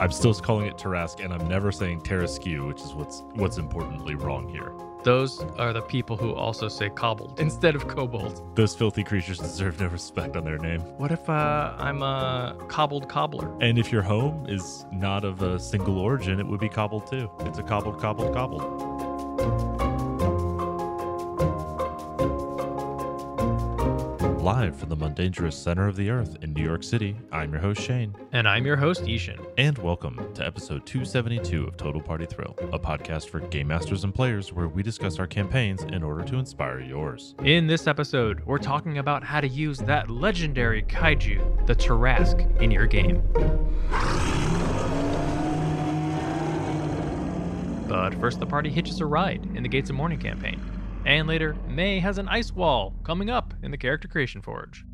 I'm still calling it Tarrasque, and I'm never saying Tarrasque, which is what's what's importantly wrong here. Those are the people who also say cobbled instead of kobold. Those filthy creatures deserve no respect on their name. What if uh, I'm a cobbled cobbler? And if your home is not of a single origin, it would be cobbled too. It's a cobbled, cobbled, cobbled. Live from the Mundangerous center of the earth in New York City, I'm your host Shane. And I'm your host, I-Hsien. And welcome to episode 272 of Total Party Thrill, a podcast for game masters and players where we discuss our campaigns in order to inspire yours. In this episode, we're talking about how to use that legendary kaiju, the Tarrasque, in your game. But first, the party hitches a ride in the Gates of Mourning campaign. And later, Mei has an ice wall coming up in the Character Creation Forge.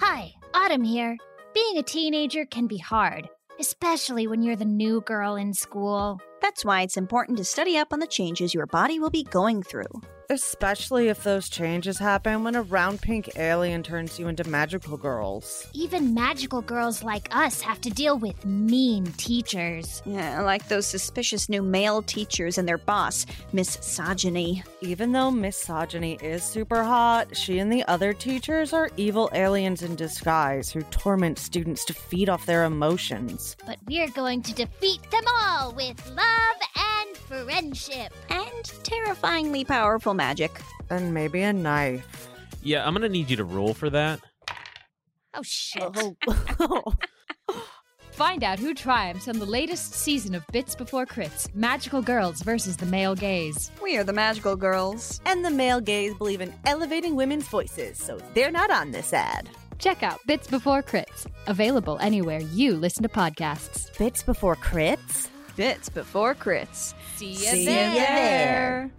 Hi, Autumn here. Being a teenager can be hard, especially when you're the new girl in school. That's why it's important to study up on the changes your body will be going through. Especially if those changes happen when a round pink alien turns you into magical girls. Even magical girls like us have to deal with mean teachers. Yeah, like those suspicious new male teachers and their boss, Misogyny. Even though Misogyny is super hot, she and the other teachers are evil aliens in disguise who torment students to feed off their emotions. But we're going to defeat them all with love and friendship. And terrifyingly powerful magic. And maybe a knife. Yeah, I'm gonna need you to roll for that. Oh, shit. Oh. Find out who triumphs on the latest season of Bits Before Crits Magical Girls versus the Male Gaze. We are the magical girls. and the male gays believe in elevating women's voices, so they're not on this ad. Check out Bits Before Crits, available anywhere you listen to podcasts. Bits before crits? Bits before crits. See See ya there.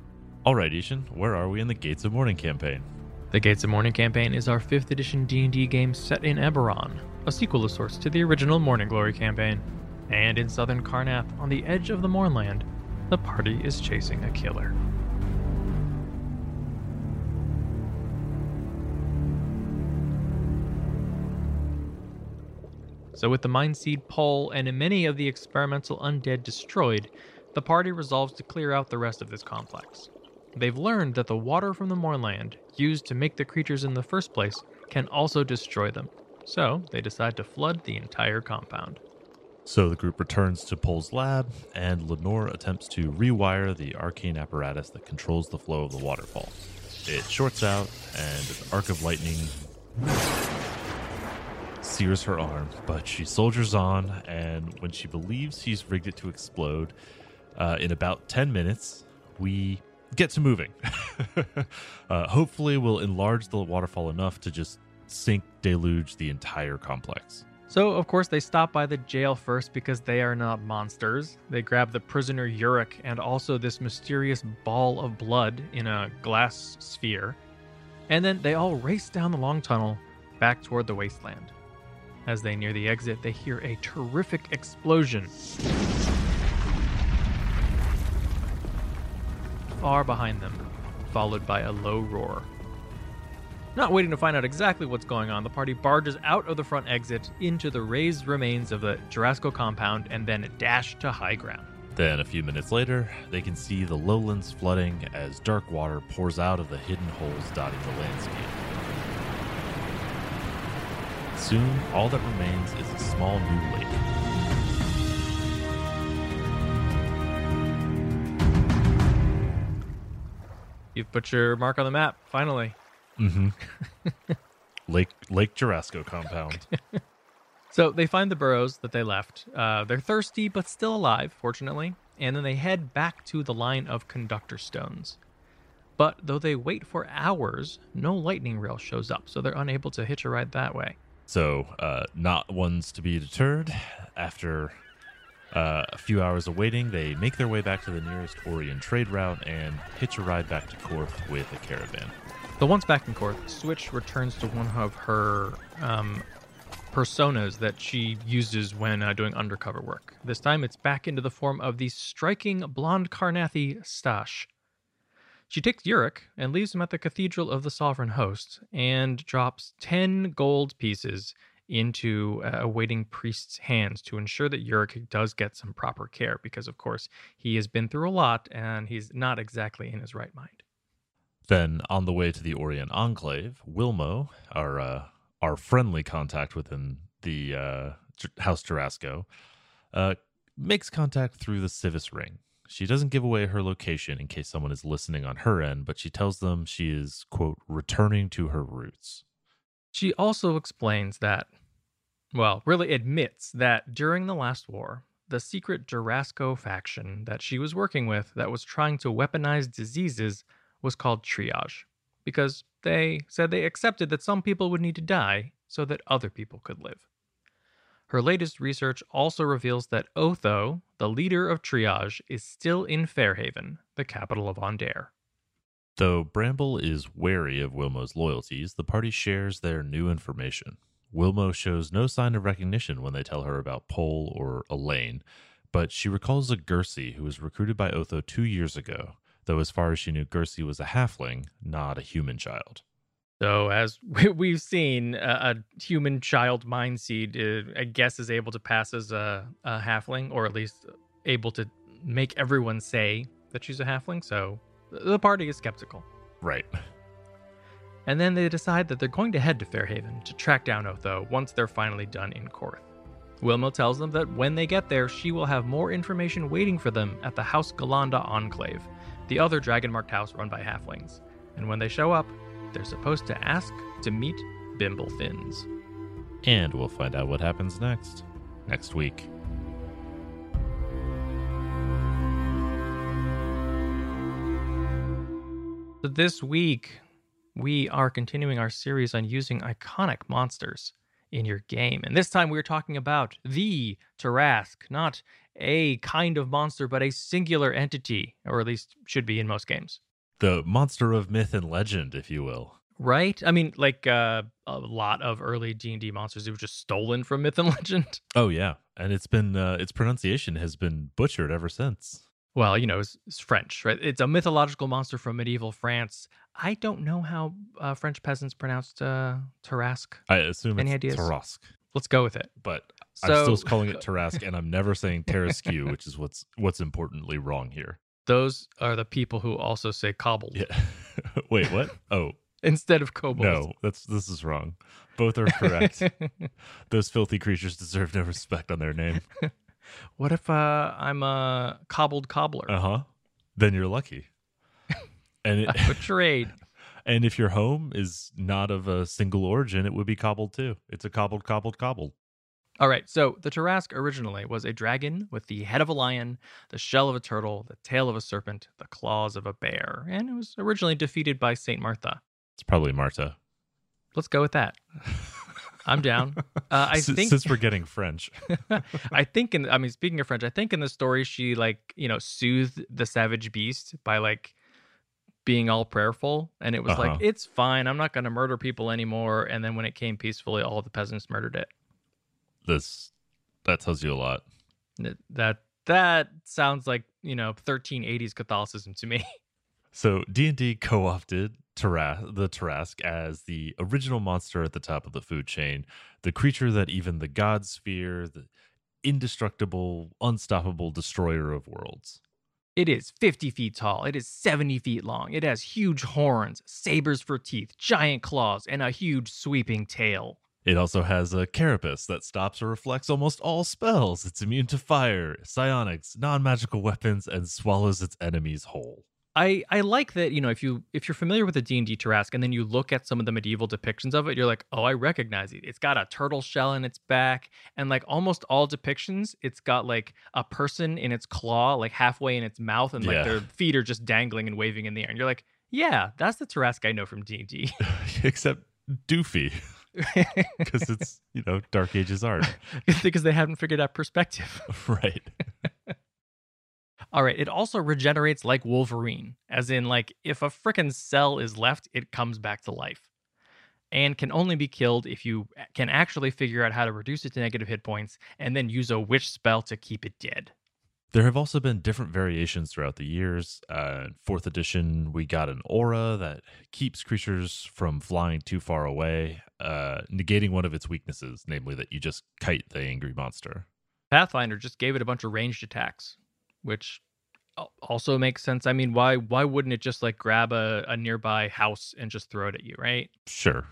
All right, I-Hsien, where are we in the Gates of Mourning campaign? The Gates of Mourning campaign is our 5th edition D&D game set in Eberron, a sequel of sorts to the original Morning Glory campaign. And in southern Karrnath, on the edge of the Mournland, the party is chasing a killer. So with the Mind Seed pole and many of the experimental undead destroyed, the party resolves to clear out the rest of this complex. They've learned that the water from the Mournland, used to make the creatures in the first place, can also destroy them. So they decide to flood the entire compound. So the group returns to Pole's lab, and Lenore attempts to rewire the arcane apparatus that controls the flow of the waterfall. It shorts out, and an arc of lightning sears her arm, but she soldiers on, and when she believes he's rigged it to explode, uh, in about 10 minutes, we get to moving. uh, hopefully, we'll enlarge the waterfall enough to just sink, deluge the entire complex. So, of course, they stop by the jail first because they are not monsters. They grab the prisoner Yurik and also this mysterious ball of blood in a glass sphere. And then they all race down the long tunnel back toward the wasteland. As they near the exit, they hear a terrific explosion. Far behind them, followed by a low roar. Not waiting to find out exactly what's going on, the party barges out of the front exit into the raised remains of the Jorasco compound and then dash to high ground. Then, a few minutes later, they can see the lowlands flooding as dark water pours out of the hidden holes dotting the landscape. Soon, all that remains is a small new lake. You've put your mark on the map, finally. Mm-hmm. lake Lake Jorasco compound. So they find the burrows that they left. Uh, they're thirsty, but still alive, fortunately. And then they head back to the line of conductor stones. But though they wait for hours, no lightning rail shows up, so they're unable to hitch a ride that way. So, uh, not ones to be deterred. After uh, a few hours of waiting, they make their way back to the nearest Orien trade route and hitch a ride back to Korth with a caravan. But once back in Korth, Switch returns to one of her um, personas that she uses when uh, doing undercover work. This time it's back into the form of the striking blonde Karrnathi Stash. She takes Yurik and leaves him at the Cathedral of the Sovereign Host and drops 10 gold pieces into uh, a waiting priest's hands to ensure that Yurik does get some proper care because, of course, he has been through a lot and he's not exactly in his right mind. Then, on the way to the Orien Enclave, Wilmo, our uh, our friendly contact within the uh, House Jorasco, uh, makes contact through the Sivis ring. She doesn't give away her location in case someone is listening on her end, but she tells them she is, quote, returning to her roots. She also explains that, well, really admits that during the last war, the secret Jorasco faction that she was working with that was trying to weaponize diseases was called triage because they said they accepted that some people would need to die so that other people could live. Her latest research also reveals that Otho, the leader of triage, is still in Fairhaven, the capital of Aundair. Though Bramble is wary of Wilmo's loyalties, the party shares their new information. Wilmo shows no sign of recognition when they tell her about Pole or Elaine, but she recalls a Gersey who was recruited by Otho two years ago, though as far as she knew, Gersey was a halfling, not a human child. So, as we- we've seen, a, a human child mind seed, uh, I guess, is able to pass as a, a halfling, or at least able to make everyone say that she's a halfling. So, the party is skeptical. Right. And then they decide that they're going to head to Fairhaven to track down Otho once they're finally done in Korth. Wilmo tells them that when they get there, she will have more information waiting for them at the House Ghallanda Enclave, the other dragon marked house run by halflings. And when they show up, they're supposed to ask to meet Bimble Fins. And we'll find out what happens next, next week. This week, we are continuing our series on using iconic monsters in your game. And this time we're talking about the Tarrasque, not a kind of monster, but a singular entity, or at least should be in most games. The monster of myth and legend, if you will. Right? I mean, like uh, a lot of early D&D monsters, it was just stolen from myth and legend. Oh yeah, and it's been uh, its pronunciation has been butchered ever since. Well, you know, it's, it's French, right? It's a mythological monster from medieval France. I don't know how uh, French peasants pronounced uh, Tarask. I assume Any it's ideas? Tarask, Let's go with it. but So, I'm still calling it Tarask, and I'm never saying Tarasque, which is what's what's importantly wrong here. those are the people who also say cobbled Yeah. Wait, what? Oh instead of kobolds. no, that's this is wrong. Both are correct. Those filthy creatures deserve no respect on their name. What if uh, I'm a cobbled cobbler? Uh huh. Then you're lucky. And it, would trade. and if your home is not of a single origin, it would be cobbled too. It's a cobbled, cobbled, cobbled. All right, so the Tarrasque originally was a dragon with the head of a lion, the shell of a turtle, the tail of a serpent, the claws of a bear, and it was originally defeated by Saint Martha. It's probably Martha. Let's go with that. I'm down. Uh, I S- think since we're getting French, I think in I mean speaking of French, I think in the story she like, you know, soothed the savage beast by like being all prayerful and it was Uh-huh. like it's fine, I'm not going to murder people anymore and then when it came peacefully all the peasants murdered it. this that tells you a lot. That that sounds like, you know, 1380s Catholicism to me. So D and D co-opted The Tarrasque as the original monster at the top of the food chain, the creature that even the gods fear, the indestructible, unstoppable destroyer of worlds. It is 50 feet tall. It is 70 feet long. It has huge horns, sabers for teeth, giant claws, and a huge sweeping tail. It also has a carapace that stops or reflects almost all spells. It's immune to fire, psionics, non-magical weapons, and swallows its enemies whole. I, I like that you know if you if you're familiar with the D and D Tarrasque and then you look at some of the medieval depictions of it you're like oh I recognize it it's got a turtle shell in its back and like almost all depictions it's got like a person in its claw like halfway in its mouth and like Yeah. their feet are just dangling and waving in the air and you're like yeah that's the Tarrasque I know from D and D Except doofy, because it's you know Dark Ages art, because they haven't figured out perspective. right? All right, it also regenerates like Wolverine, as in like if a frickin' cell is left, it comes back to life. And can only be killed if you can actually figure out how to reduce it to negative hit points and then use a witch spell to keep it dead. There have also been different variations throughout the years. Uh, fourth edition, we got an aura that keeps creatures from flying too far away, uh, negating one of its weaknesses, namely that you just kite the angry monster. Pathfinder just gave it a bunch of ranged attacks, which also makes sense. I mean, why why wouldn't it just like grab a, a nearby house and just throw it at you, right? Sure.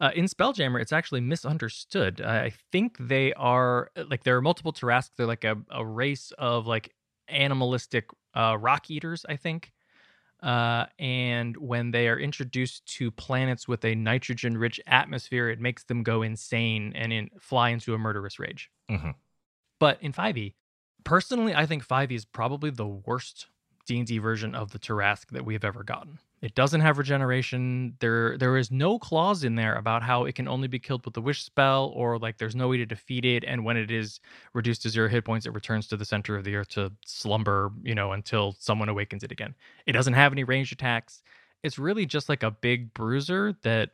Uh, in Spelljammer, it's actually misunderstood. I think they are like there are multiple Tarrasque. They're like a, a race of like animalistic uh, rock eaters, I think. Uh, and when they are introduced to planets with a nitrogen-rich atmosphere, it makes them go insane and in, fly into a murderous rage. Mhm. But in 5e, personally, I think 5e is probably the worst D&D version of the Tarrasque that we have ever gotten. It doesn't have regeneration. There there is no clause in there about how it can only be killed with the wish spell or like there's no way to defeat it and when it is reduced to 0 hit points it returns to the center of the earth to slumber, you know, until someone awakens it again. It doesn't have any ranged attacks. It's really just like a big bruiser that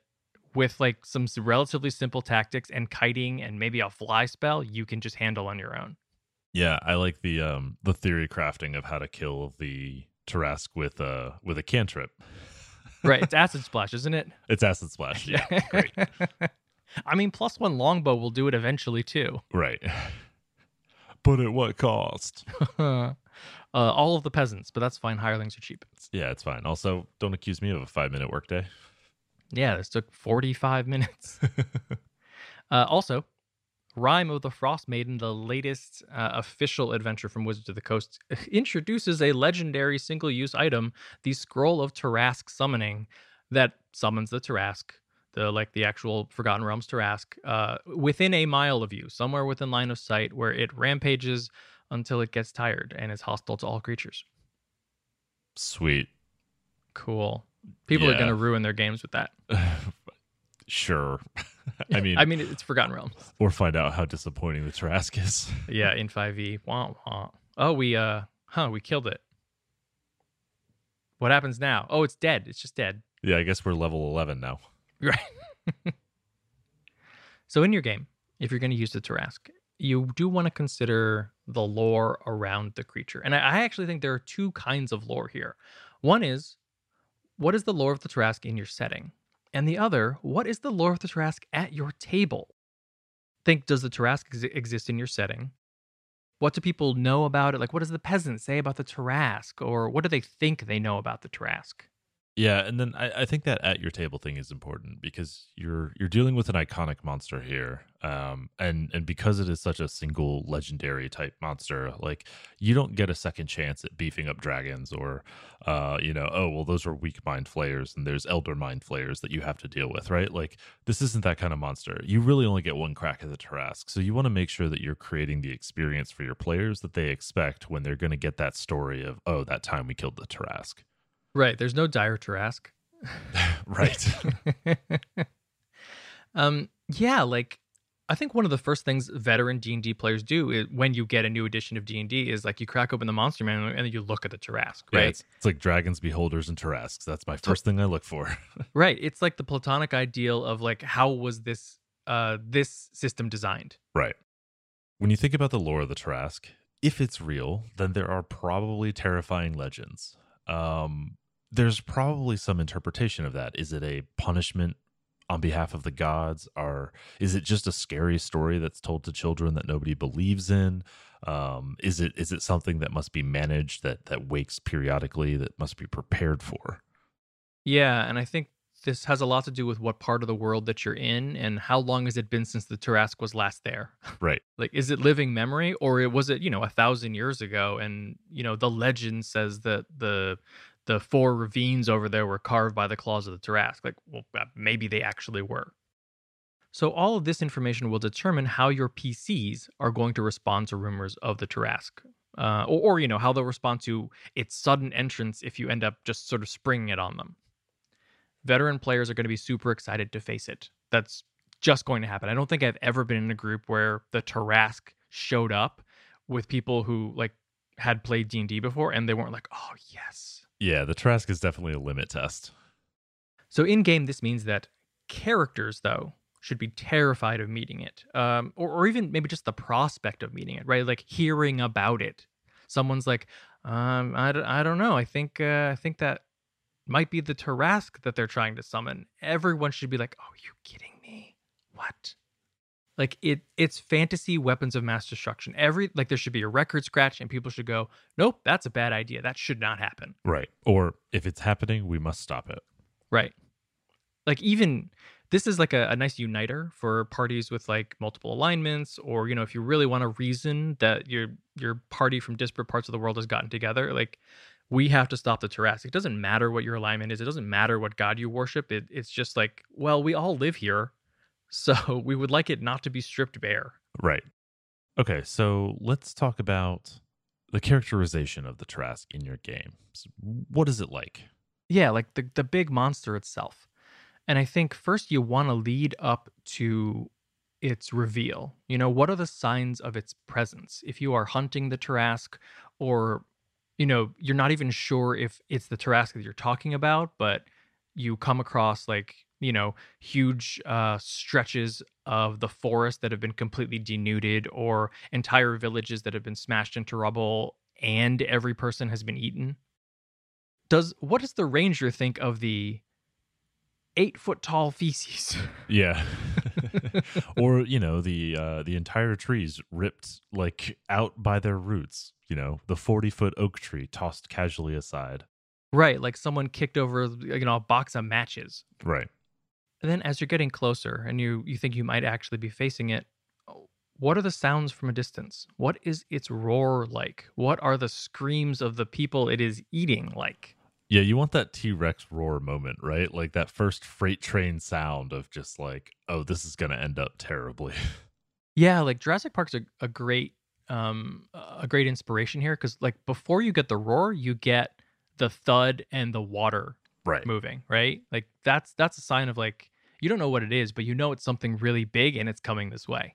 with like some relatively simple tactics and kiting and maybe a fly spell you can just handle on your own. Yeah, I like the um the theory crafting of how to kill the Tarrasque with a with a cantrip. Right, it's acid splash, isn't it? It's acid splash. Yeah, great. I mean, plus one longbow will do it eventually too. Right. But at what cost? uh, all of the peasants, but that's fine. Hirelings are cheap. Yeah, it's fine. Also, don't accuse me of a five minute workday. Yeah, this took 45 minutes. uh, also, Rime of the Frost Maiden, the latest uh, official adventure from Wizards of the Coast, introduces a legendary single use item, the Scroll of Tarrasque Summoning, that summons the Tarrasque, the like the actual Forgotten Realms Tarrasque, uh, within a mile of you, somewhere within line of sight, where it rampages until it gets tired and is hostile to all creatures. Sweet. Cool. People are going to ruin their games with that. sure. I mean, I mean, it's Forgotten Realms. or find out how disappointing the Trask is. Yeah, in 5e. Wah, wah. Oh, we uh huh, we killed it. What happens now? Oh, it's dead. It's just dead. yeah, I guess we're level 11 now. Right. so in your game, if you're going to use the Tarrasque, you do want to consider the lore around the creature. And I, I actually think there are two kinds of lore here. One is what is the lore of the Tarrasque in your setting? And the other, what is the lore of the Tarrasque at your table? Think, does the Tarrasque ex- exist in your setting? What do people know about it? Like, what does the peasant say about the Tarrasque? Or what do they think they know about the Tarrasque? Yeah, and then I, I think that at your table thing is important because you're you're dealing with an iconic monster here, um, and and because it is such a single legendary type monster, like you don't get a second chance at beefing up dragons or, uh, you know, oh well, those are weak mind flayers, and there's elder mind flayers that you have to deal with, right? Like this isn't that kind of monster. You really only get one crack at the Tarrasque, so you want to make sure that you're creating the experience for your players that they expect when they're going to get that story of oh that time we killed the Tarrasque. Right. There's no dire Tarrasque. right. um yeah like i think one of the first things veteran d&d players do is, when you get a new edition of d&d is like you crack open the monster manual and then you look at the Tarrasque, Yeah, right it's, it's like dragons, beholders, and Tarrasques. That's my first thing I look for. right it's like the platonic ideal of like how was this uh this system designed right. When you think about the lore of the Tarrasque, if it's real, then there are probably terrifying legends. Um, there's probably some interpretation of that. Is it a punishment on behalf of the gods? Or is it just a scary story that's told to children that nobody believes in? Um, is it is it something that must be managed that that wakes periodically that must be prepared for? yeah and i think this has a lot to do with what part of the world that you're in and how long has it been since the Tarrasque was last there Right. like is it living memory or it- was it you know a thousand years ago and you know the legend says that the the four ravines over there were carved by the claws of the Tarrasque like well uh, maybe they actually were so all of this information will determine how your PCs are going to respond to rumors of the Tarrasque. Uh, or, or, you know, how they'll respond to its sudden entrance if you end up just sort of springing it on them. Veteran players are going to be super excited to face it. That's just going to happen. I don't think I've ever been in a group where the Tarrasque showed up with people who like had played D&D before and they weren't like, "Oh, yes." Yeah, the Tarrasque is definitely a limit test. So in game, this means that characters, though, should be terrified of meeting it, um, or, or even maybe just the prospect of meeting it, right? Like hearing about it. someone's like, um, I, d- I don't know. I think uh, I think that might be the Tarrasque that they're trying to summon. Everyone should be like, "Oh, you kidding me? What?" Like it it's fantasy weapons of mass destruction. Every like there should be a record scratch and people should go, "Nope, that's a bad idea. That should not happen." Right. Or if it's happening, we must stop it. Right. Like even this is like a, a nice uniter for parties with like multiple alignments, or you know, if you really want a reason that your your party from disparate parts of the world has gotten together, like we have to stop the Tarrasque. It doesn't matter what your alignment is. It doesn't matter what god you worship. It, it's just like, well, we all live here, so we would like it not to be stripped bare. Right. Okay, so let's talk about the characterization of the Trask in your game. So What is it like? Yeah, like the the big monster itself. And I think first you want to lead up to its reveal. You know, what are the signs of its presence? If you are hunting the Tarrasque or you know, you're not even sure if it's the Tarrasque that you're talking about, but you come across like, you know, huge uh stretches of the forest that have been completely denuded or entire villages that have been smashed into rubble and every person has been eaten does what does the ranger think of the eight foot tall feces Yeah. or, you know, the uh the entire trees ripped like out by their roots, you know, the 40-foot oak tree tossed casually aside. right like someone kicked over you know a box of matches Right. And then as you're getting closer and you you think you might actually be facing it what are the sounds from a distance what is its roar like what are the screams of the people it is eating like Yeah, you want that T-Rex roar moment, right? Like that first freight train sound of just like, oh, this is going to end up terribly. Yeah, like Jurassic Park's a, a great um a great inspiration here because like before you get the roar, you get the thud and the water right. moving, right? Like that's that's a sign of like you don't know what it is, but you know it's something really big and it's coming this way.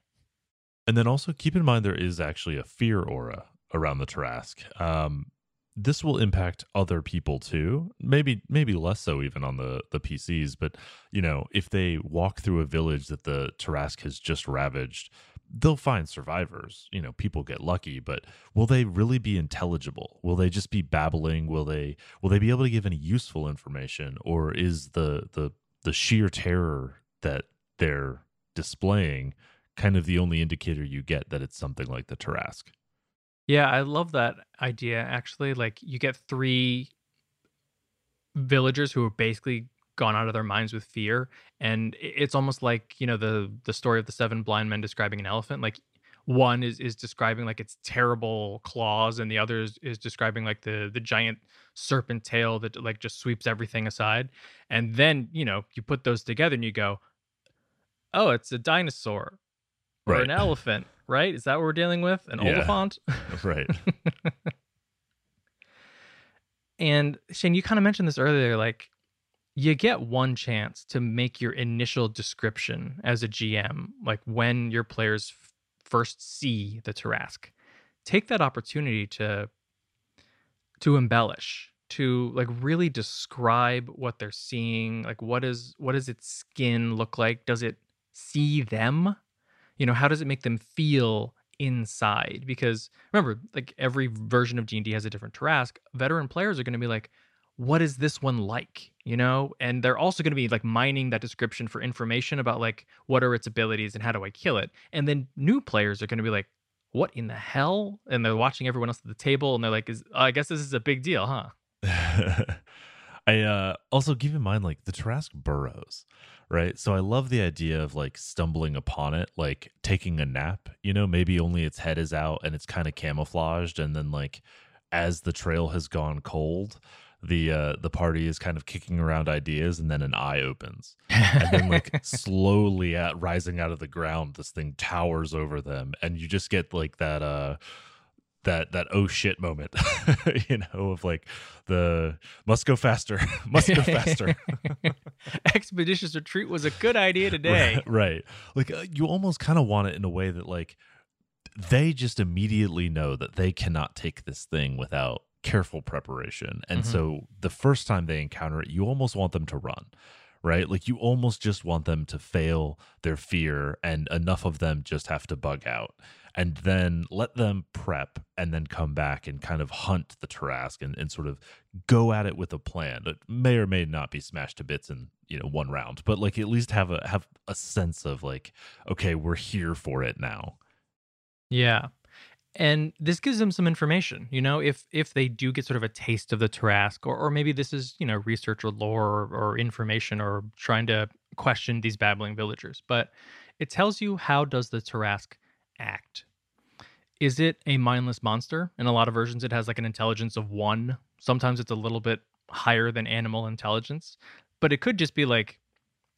And then also keep in mind there is actually a fear aura around the Tarrasque. Um, this will impact other people too. Maybe maybe less so even on the the PCs, but you know, if they walk through a village that the Tarrasque has just ravaged, they'll find survivors. You know, people get lucky, but will they really be intelligible? Will they just be babbling? Will they will they be able to give any useful information or is the the the sheer terror that they're displaying kind of the only indicator you get that it's something like the Tarrasque. Yeah, I love that idea actually. Like you get three villagers who are basically gone out of their minds with fear and it's almost like, you know, the the story of the seven blind men describing an elephant. Like one is is describing like its terrible claws and the other is, is describing like the the giant serpent tail that like just sweeps everything aside. And then, you know, you put those together and you go, "Oh, it's a dinosaur." Or Right. an elephant, right? Is that what we're dealing with? An Yeah. oliphant? Uh, right. And Shane, you kind of mentioned this earlier. Like, you get one chance to make your initial description as a GM, like when your players f- first see the Tarrasque. Take that opportunity to to embellish, to like really describe what they're seeing. Like, what is what does its skin look like? Does it see them? You know, how does it make them feel inside? Because remember, like every version of D&D has a different Tarrasque. Veteran players are going to be like, what is this one like? You know, and they're also going to be like mining that description for information about like what are its abilities and how do I kill it? And then new players are going to be like, what in the hell? And they're watching everyone else at the table and they're like, is I guess this is a big deal, huh? I uh also keep in mind like the Tarrasque burrows, right? So I love the idea of like stumbling upon it, like taking a nap, you know, maybe only its head is out and it's kind of camouflaged and then like as the trail has gone cold, the uh the party is kind of kicking around ideas and then an eye opens. And then like slowly at rising out of the ground this thing towers over them and you just get like that uh that that oh shit moment you know of like the must go faster must go faster Expeditious retreat was a good idea today. right, right. like uh, you almost kind of want it in a way that like they just immediately know that they cannot take this thing without careful preparation and Mhm. so the first time they encounter it you almost want them to run right like you almost just want them to fail their fear and enough of them just have to bug out and then let them prep and then come back and kind of hunt the Tarrasque and, and sort of go at it with a plan that may or may not be smashed to bits in you know one round, but like at least have a have a sense of like okay we're here for it now. Yeah. And this gives them some information, you know, if if they do get sort of a taste of the Tarrasque, or, or maybe this is, you know, research or lore or, or information or trying to question these babbling villagers. But it tells you how does the Tarrasque act. Is it a mindless monster? In a lot of versions, it has like an intelligence of one. Sometimes it's a little bit higher than animal intelligence, but it could just be like,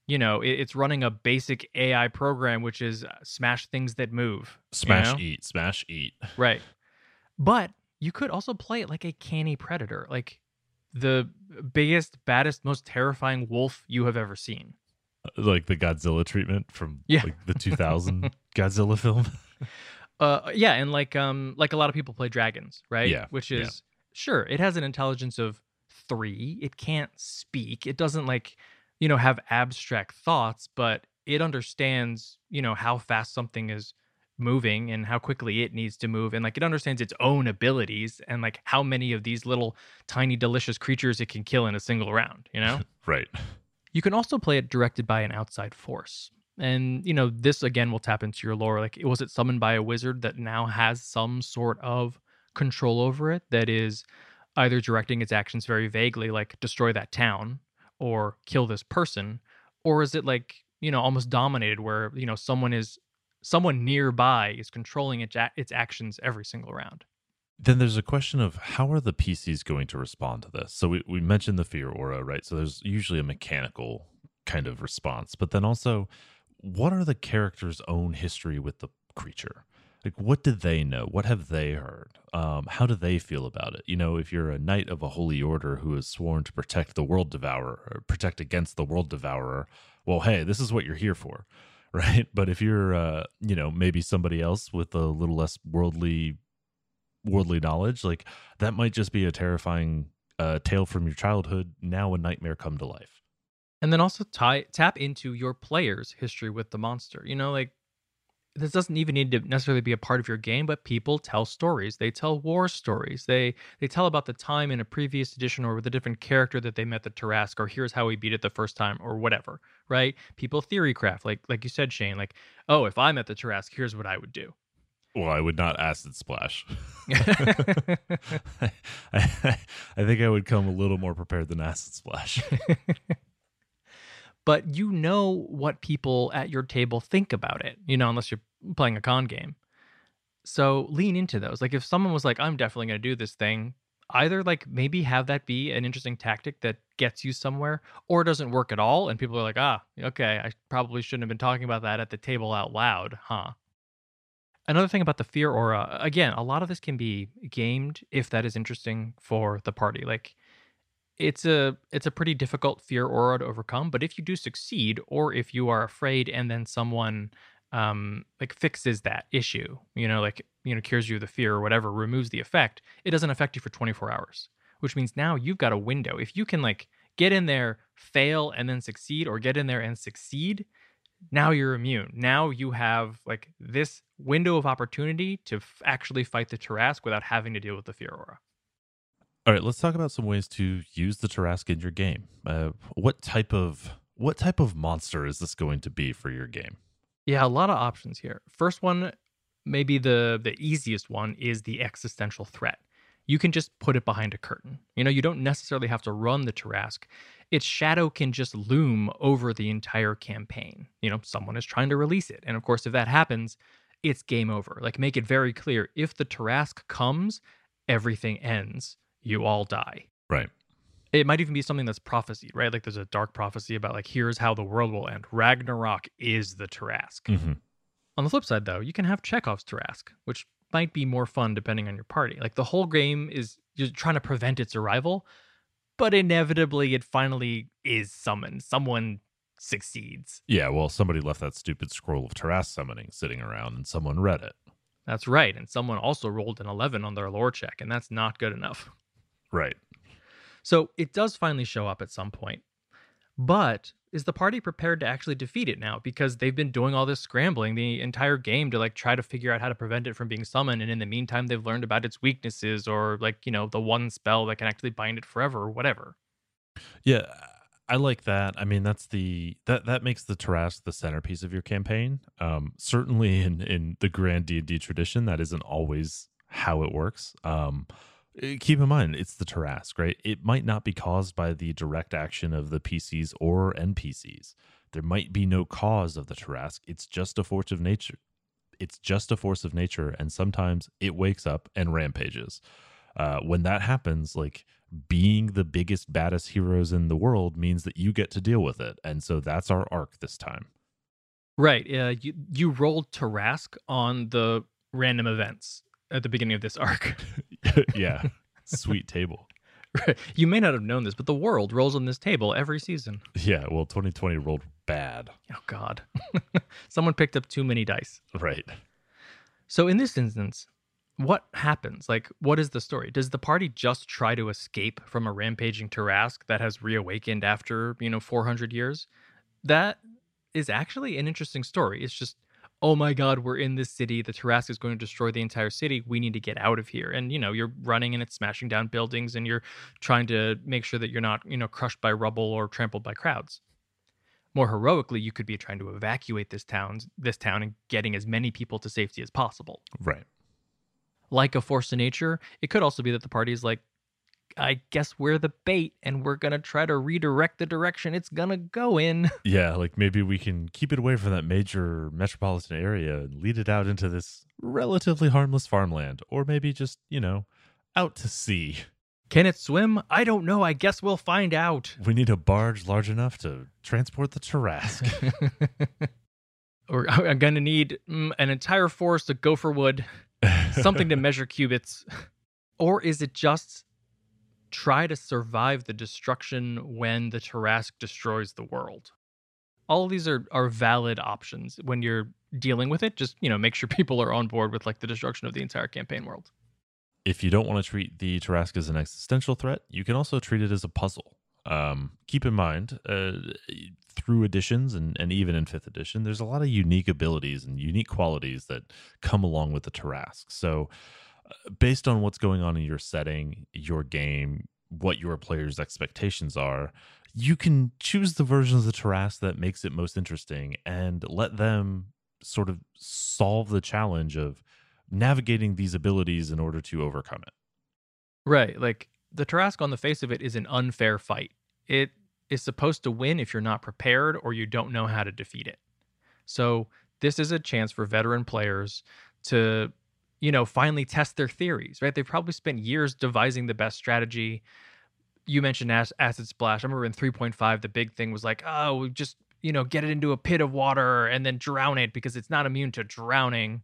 you know, it, it's running a basic AI program, which is uh, smash things that move. you Smash know? eat, smash eat. Right. But you could also play it like a canny predator, like the biggest, baddest, most terrifying wolf you have ever seen. Like the Godzilla treatment from Yeah. like the 2000 Godzilla film. Uh, yeah, and like um, like a lot of people play dragons, right? Yeah, Which yeah. is sure it has an intelligence of three. It can't speak. It doesn't like you know have abstract thoughts, but it understands you know how fast something is moving and how quickly it needs to move and like it understands its own abilities and like how many of these little tiny delicious creatures it can kill in a single round you know right. You can also play it directed by an outside force. And, you know, this again will tap into your lore. Like, was it summoned by a wizard that now has some sort of control over it that is either directing its actions very vaguely, like destroy that town or kill this person? Or is it like, you know, almost dominated where, you know, someone is, someone nearby is controlling its, a- its actions every single round? Then there's a question of how are the PCs going to respond to this? So we, we mentioned the fear aura, right? So there's usually a mechanical kind of response, but then also what are the characters' own history with the creature? Like what did they know? What have they heard? Um, how do they feel about it? You know, if you're a knight of a holy order who is sworn to protect the world devourer or protect against the world devourer, well, hey, this is what you're here for. Right. But if you're, uh, you know, maybe somebody else with a little less worldly worldly knowledge like that might just be a terrifying uh, tale from your childhood now a nightmare come to life and then also tie tap into your player's history with the monster you know like this doesn't even need to necessarily be a part of your game but people tell stories. They tell war stories. They they tell about the time in a previous edition or with a different character that they met the Tarrasque or here's how we beat it the first time or whatever right? People theory craft like like you said shane like oh if i met the Tarrasque here's what i would do. Well i would not acid splash. I, I, I think i would come a little more prepared than acid splash but you know what people at your table think about it, you know, unless you're playing a con game. So lean into those. Like if someone was like, I'm definitely going to do this thing, either like maybe have that be an interesting tactic that gets you somewhere or doesn't work at all. And people are like, ah, okay, I probably shouldn't have been talking about that at the table out loud, huh? Another thing about the fear aura, again, a lot of this can be gamed if that is interesting for the party. Like it's a it's a pretty difficult fear aura to overcome but if you do succeed or if you are afraid and then someone um like fixes that issue you know like you know cures you of the fear or whatever removes the effect it doesn't affect you for 24 hours which means now you've got a window. If you can like get in there fail and then succeed or get in there and succeed now you're immune. Now you have like this window of opportunity to f- actually fight the Tarrasque without having to deal with the fear aura all right let's talk about some ways to use the Tarrasque in your game uh, what type of what type of monster is this going to be for your game Yeah, a lot of options here. First one, maybe the the easiest one is the existential threat. You can just put it behind a curtain. You know, you don't necessarily have to run the Tarrasque. Its shadow can just loom over the entire campaign. You know, someone is trying to release it. And of course, if that happens, it's game over. Like make it very clear if the Tarrasque comes, everything ends. You all die. right It might even be something that's prophesied, right? Like there's a dark prophecy about like here's how the world will end. Ragnarok is the Tarrasque. Mhm. On the flip side, though, you can have Chekhov's Tarrasque, which might be more fun depending on your party. Like the whole game is you're trying to prevent its arrival, but inevitably it finally is summoned. Someone succeeds. yeah well somebody left that stupid scroll of Tarrasque summoning sitting around and someone read it That's right. And someone also rolled an 11 on their lore check, and that's not good enough. Right So it does finally show up at some point. But is the party prepared to actually defeat it now? Because they've been doing all this scrambling the entire game to like try to figure out how to prevent it from being summoned. And in the meantime, they've learned about its weaknesses or like, you know, the one spell that can actually bind it forever or whatever. Yeah, I like that. I mean, that's the that that makes the Tarrasque the centerpiece of your campaign. Um, certainly in in the grand D and D tradition, that isn't always how it works. Um, keep in mind, it's the Tarrasque, right? It might not be caused by the direct action of the PCs or NPCs. There might be no cause of the Tarrasque. It's just a force of nature. It's just a force of nature, and sometimes it wakes up and rampages. Uh, when that happens, like being the biggest, baddest heroes in the world means that you get to deal with it, and so that's our arc this time. Right. Uh, you you rolled Tarrasque on the random events at the beginning of this arc. yeah, sweet table. you may not have known this, but the world rolls on this table every season. Yeah, well, 2020 rolled bad. Oh God, someone picked up too many dice. Right. So in this instance, what happens? Like, what is the story? Does the party just try to escape from a rampaging Tarrasque that has reawakened after, you know, 400 years? That is actually an interesting story. It's just, oh my God, we're in this city. The Tarrasque is going to destroy the entire city. We need to get out of here. And, you know, you're running and it's smashing down buildings and you're trying to make sure that you're not, you know, crushed by rubble or trampled by crowds. More heroically, you could be trying to evacuate this town, this town and getting as many people to safety as possible Right. like a force of nature. It could also be that the party is like, I guess we're the bait and we're going to try to redirect the direction it's going to go in. Yeah, like maybe we can keep it away from that major metropolitan area and lead it out into this relatively harmless farmland, or maybe just, you know, out to sea. Can it swim? I don't know. I guess we'll find out. We need a barge large enough to transport the Tarrasque. Or I'm going to need mm, an entire forest of gopher wood, something to measure cubits. Or is it just try to survive the destruction when the Tarrasque destroys the world? All these are, are valid options when you're dealing with it. Just, you know, make sure people are on board with like the destruction of the entire campaign world. if you don't want to treat the Tarrasque as an existential threat, you can also treat it as a puzzle. Um, keep in mind, uh, through editions and, and even in fifth edition, there's a lot of unique abilities and unique qualities that come along with the Tarrasque. So, based on what's going on in your setting, your game, what your players' expectations are, you can choose the version of the Tarrasque that makes it most interesting and let them sort of solve the challenge of navigating these abilities in order to overcome it. Right. Like the Tarrasque on the face of it is an unfair fight. It is supposed to win if you're not prepared or you don't know how to defeat it. So this is a chance for veteran players to, you know, finally test their theories, right? They've probably spent years devising the best strategy. You mentioned ac- acid splash. I remember in 3.5, the big thing was like, oh, we just, you know, get it into a pit of water and then drown it because it's not immune to drowning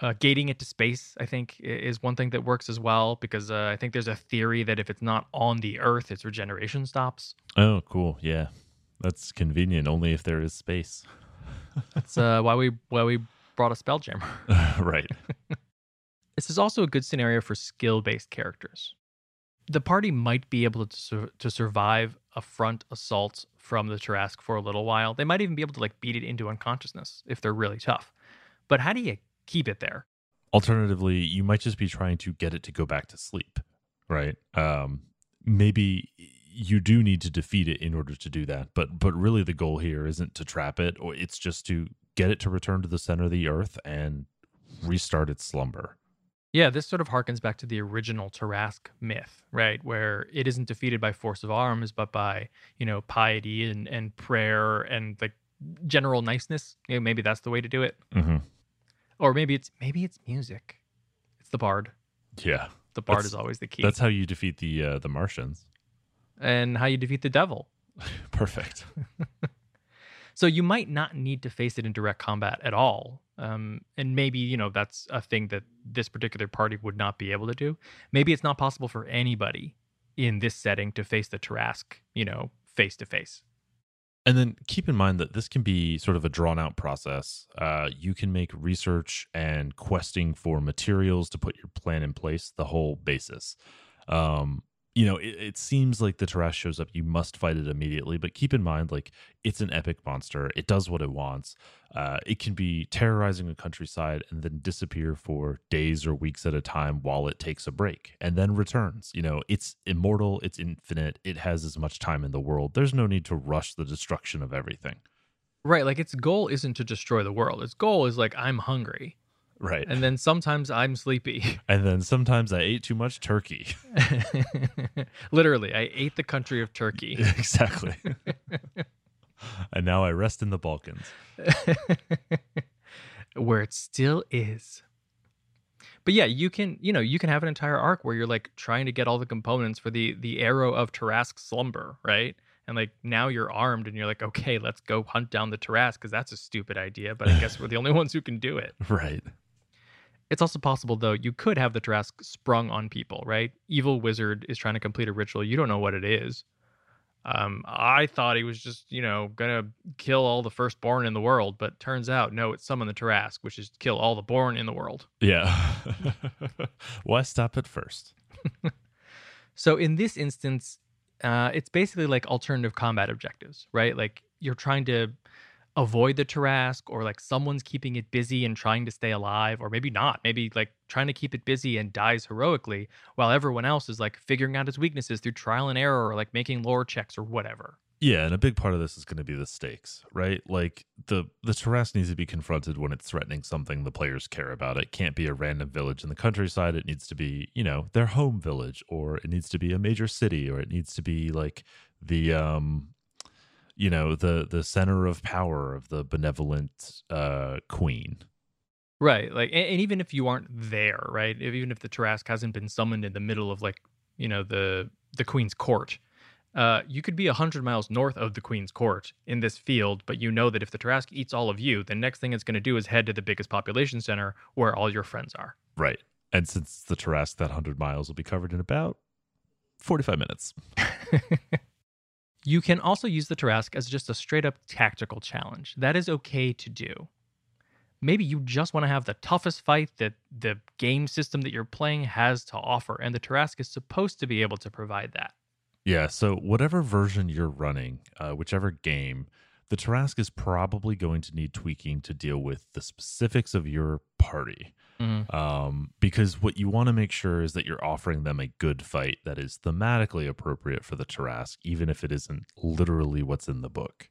uh, gating it to space, I think, is one thing that works as well because uh, I think there's a theory that if it's not on the Earth, its regeneration stops. Oh, cool. Yeah. That's convenient only if there is space. That's uh, why we why we brought a spelljammer. right. This is also a good scenario for skill-based characters. The party might be able to sur- to survive a front assault from the Tarrasque for a little while. They might even be able to like beat it into unconsciousness if they're really tough. But how do you keep it there? Alternatively, you might just be trying to get it to go back to sleep, right? Um, maybe you do need to defeat it in order to do that, but but really the goal here isn't to trap it, or it's just to get it to return to the center of the earth and restart its slumber. Yeah, this sort of harkens back to the original Tarrasque myth, right? Where it isn't defeated by force of arms, but by, you know, piety and, and prayer and like general niceness. You know, maybe that's the way to do it. Mm-hmm. Or maybe it's maybe it's music. It's the bard. Yeah, The bard That's- is always the key. that's how you defeat the uh, the Martians. and how you defeat the devil. Perfect. So you might not need to face it in direct combat at all. Um, and maybe, you know, that's a thing that this particular party would not be able to do. Maybe it's not possible for anybody in this setting to face the Tarrasque, you know, face to face. And then keep in mind that this can be sort of a drawn out process. Uh, you can make research and questing for materials to put your plan in place the whole basis. Um, you know, it, it seems like the Tarrasque shows up, you must fight it immediately. But keep in mind, like, it's an epic monster. It does what it wants. Uh, it can be terrorizing a countryside and then disappear for days or weeks at a time while it takes a break and then returns. You know, it's immortal, it's infinite, it has as much time in the world. There's no need to rush the destruction of everything. Right, like its goal isn't to destroy the world. Its goal is like I'm hungry. Right. And then sometimes I'm sleepy. And then sometimes I ate too much turkey. Literally, I ate the country of Turkey. exactly. and now I rest in the Balkans. where it still is. But yeah, you can, you know, you can have an entire arc where you're like trying to get all the components for the the arrow of Tarrasque slumber, right? And like now you're armed and you're like, okay, let's go hunt down the Tarrasque because that's a stupid idea, but I guess we're the only ones who can do it. Right. It's also possible though, you could have the Tarrasque sprung on people, right? Evil wizard is trying to complete a ritual. You don't know what it is. Um, I thought he was just, you know, gonna kill all the firstborn in the world, but turns out no, it's summon the Tarrasque, which is kill all the born in the world. Yeah. Why stop at first? So in this instance, uh, it's basically like alternative combat objectives, right? Like you're trying to avoid the Tarrasque, or like someone's keeping it busy and trying to stay alive, or maybe not. Maybe like trying to keep it busy and dies heroically, while everyone else is like figuring out its weaknesses through trial and error, or like making lore checks or whatever. Yeah, and a big part of this is going to be the stakes, right? Like the the Tarrasque needs to be confronted when it's threatening something the players care about. It can't be a random village in the countryside. It needs to be, you know, their home village, or it needs to be a major city, or it needs to be like the um you know, the the center of power of the benevolent uh queen. Right. Like, and, and even if you aren't there, right? If, even if the Tarrasque hasn't been summoned in the middle of like, you know, the the Queen's court, uh, you could be a hundred miles north of the Queen's court in this field, but you know that if the Tarrasque eats all of you, the next thing it's going to do is head to the biggest population center where all your friends are. Right. And since the Tarrasque, that 100 miles will be covered in about 45 minutes. You can also use the Tarrasque as just a straight up tactical challenge. That is okay to do. Maybe you just want to have the toughest fight that the game system that you're playing has to offer, and the Tarrasque is supposed to be able to provide that. Yeah. So, whatever version you're running, uh, whichever game, the Tarrasque is probably going to need tweaking to deal with the specifics of your party. Um, because what you want to make sure is that you're offering them a good fight that is thematically appropriate for the Tarrasque, even if it isn't literally what's in the book.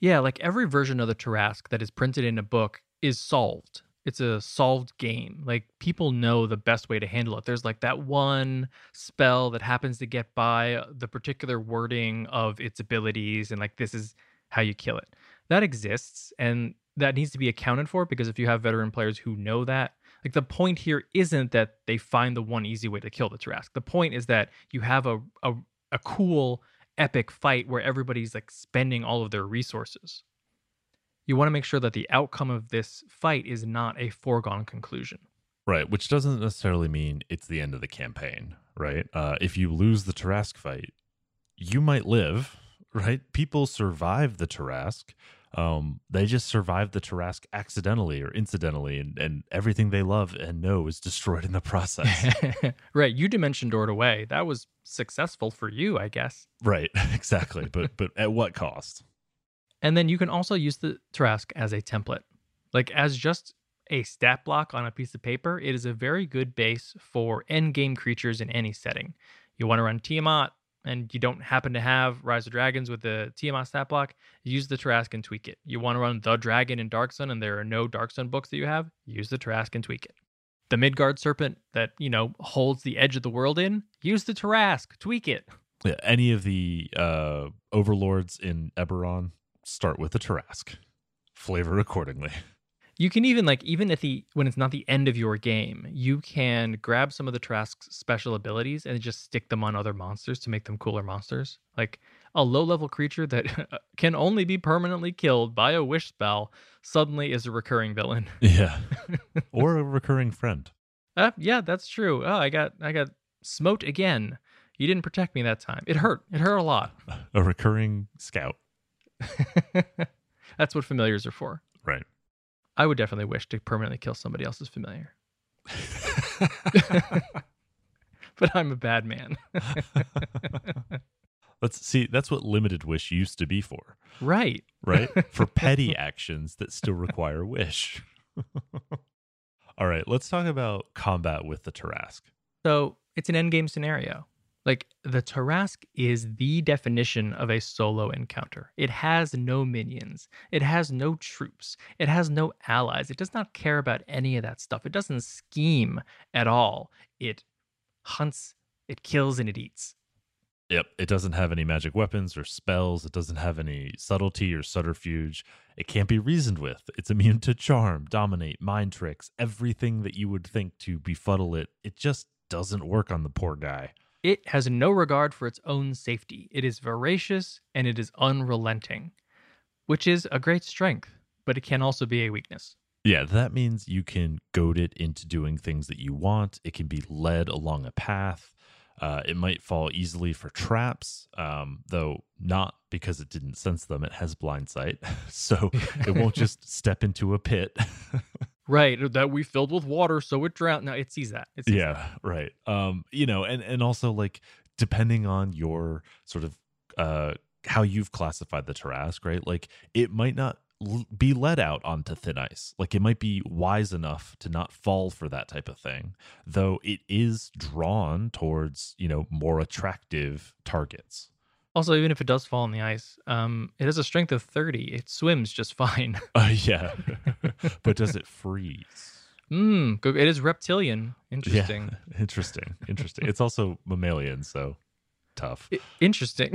Yeah, like every version of the Tarrasque that is printed in a book is solved. It's a solved game. Like people know the best way to handle it. There's like that one spell that happens to get by the particular wording of its abilities, and like this is how you kill it. That exists, and that needs to be accounted for because if you have veteran players who know that, like the point here isn't that they find the one easy way to kill the Tarrasque. The point is that you have a a, a cool epic fight where everybody's like spending all of their resources. You want to make sure that the outcome of this fight is not a foregone conclusion. Right, which doesn't necessarily mean it's the end of the campaign, right? Uh, if you lose the Tarrasque fight, you might live, right? People survive the Tarrasque. Um, they just survive the Tarrasque accidentally or incidentally, and, and everything they love and know is destroyed in the process. right, you dimension doored away. That was successful for you, I guess. right, exactly. But but at what cost? And then you can also use the Tarrasque as a template. Like as just a stat block on a piece of paper, it is a very good base for end game creatures in any setting. You want to run Tiamat and you don't happen to have Rise of Dragons with the Tiamat stat block, use the Tarrasque and tweak it. You want to run the Dragon in Dark Sun and there are no Dark Sun books that you have, use the Tarrasque and tweak it. The Midgard Serpent that, you know, holds the edge of the world in, use the Tarrasque, tweak it. Yeah, any of the uh, overlords in Eberron start with the Tarrasque. Flavor accordingly. You can even like even at the when it's not the end of your game, you can grab some of the Tarrasque's special abilities and just stick them on other monsters to make them cooler monsters. Like a low level creature that can only be permanently killed by a wish spell suddenly is a recurring villain. Yeah. or a recurring friend. Uh, yeah, that's true. Oh, I got I got smote again. You didn't protect me that time. It hurt. It hurt a lot. A recurring scout. That's what familiars are for. Right. I would definitely wish to permanently kill somebody else's familiar. but I'm a bad man. Let's see. That's what limited wish used to be for, right. right? for petty actions that still require wish. All right, let's talk about combat with the Tarrasque. So it's an endgame scenario. Like the Tarrasque is the definition of a solo encounter. It has no minions. It has no troops. It has no allies. It does not care about any of that stuff. It doesn't scheme at all. It hunts, it kills, and it eats. Yep, it doesn't have any magic weapons or spells. It doesn't have any subtlety or subterfuge. It can't be reasoned with. It's immune to charm, dominate, mind tricks, everything that you would think to befuddle it. It just doesn't work on the poor guy. It has no regard for its own safety. It is voracious and it is unrelenting, which is a great strength, but it can also be a weakness. Yeah, that means you can goad it into doing things that you want. It can be led along a path. Uh, it might fall easily for traps, um, though not because it didn't sense them. It has blind sight, so it won't just step into a pit. Right, that we filled with water, so it drowned. No, it sees that. It sees yeah, that. right. Um, you know, and and also like depending on your sort of uh how you've classified the Tarrasque, right? Like it might not l- be let out onto thin ice. Like it might be wise enough to not fall for that type of thing, though it is drawn towards, you know, more attractive targets. Also, even if it does fall on the ice, um, it has a strength of 30. It swims just fine. Uh, yeah. but does it freeze? Go- it is reptilian. Interesting. Yeah. Interesting. Interesting. it's also mammalian, so tough. I- interesting.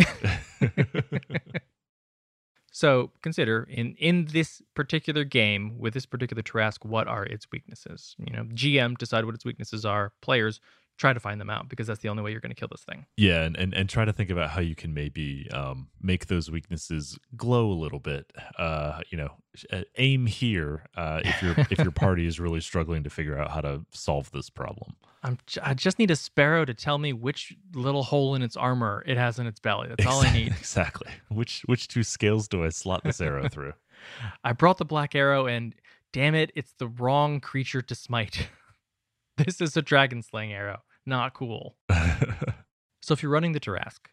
so consider in in this particular game with this particular Tarrasque, what are its weaknesses? You know, GM decide what its weaknesses are. Players try to find them out because that's the only way you're going to kill this thing. Yeah, and, and and try to think about how you can maybe um, make those weaknesses glow a little bit. Uh, you know, uh, aim here uh, if your if your party is really struggling to figure out how to solve this problem. I'm j- I just need a sparrow to tell me which little hole in its armor it has in its belly. That's all I need. Exactly. Which which two scales do I slot this arrow through? I brought the black arrow, and damn it, it's the wrong creature to smite. this is a dragon slaying arrow. Not cool. So if you're running the Tarrasque,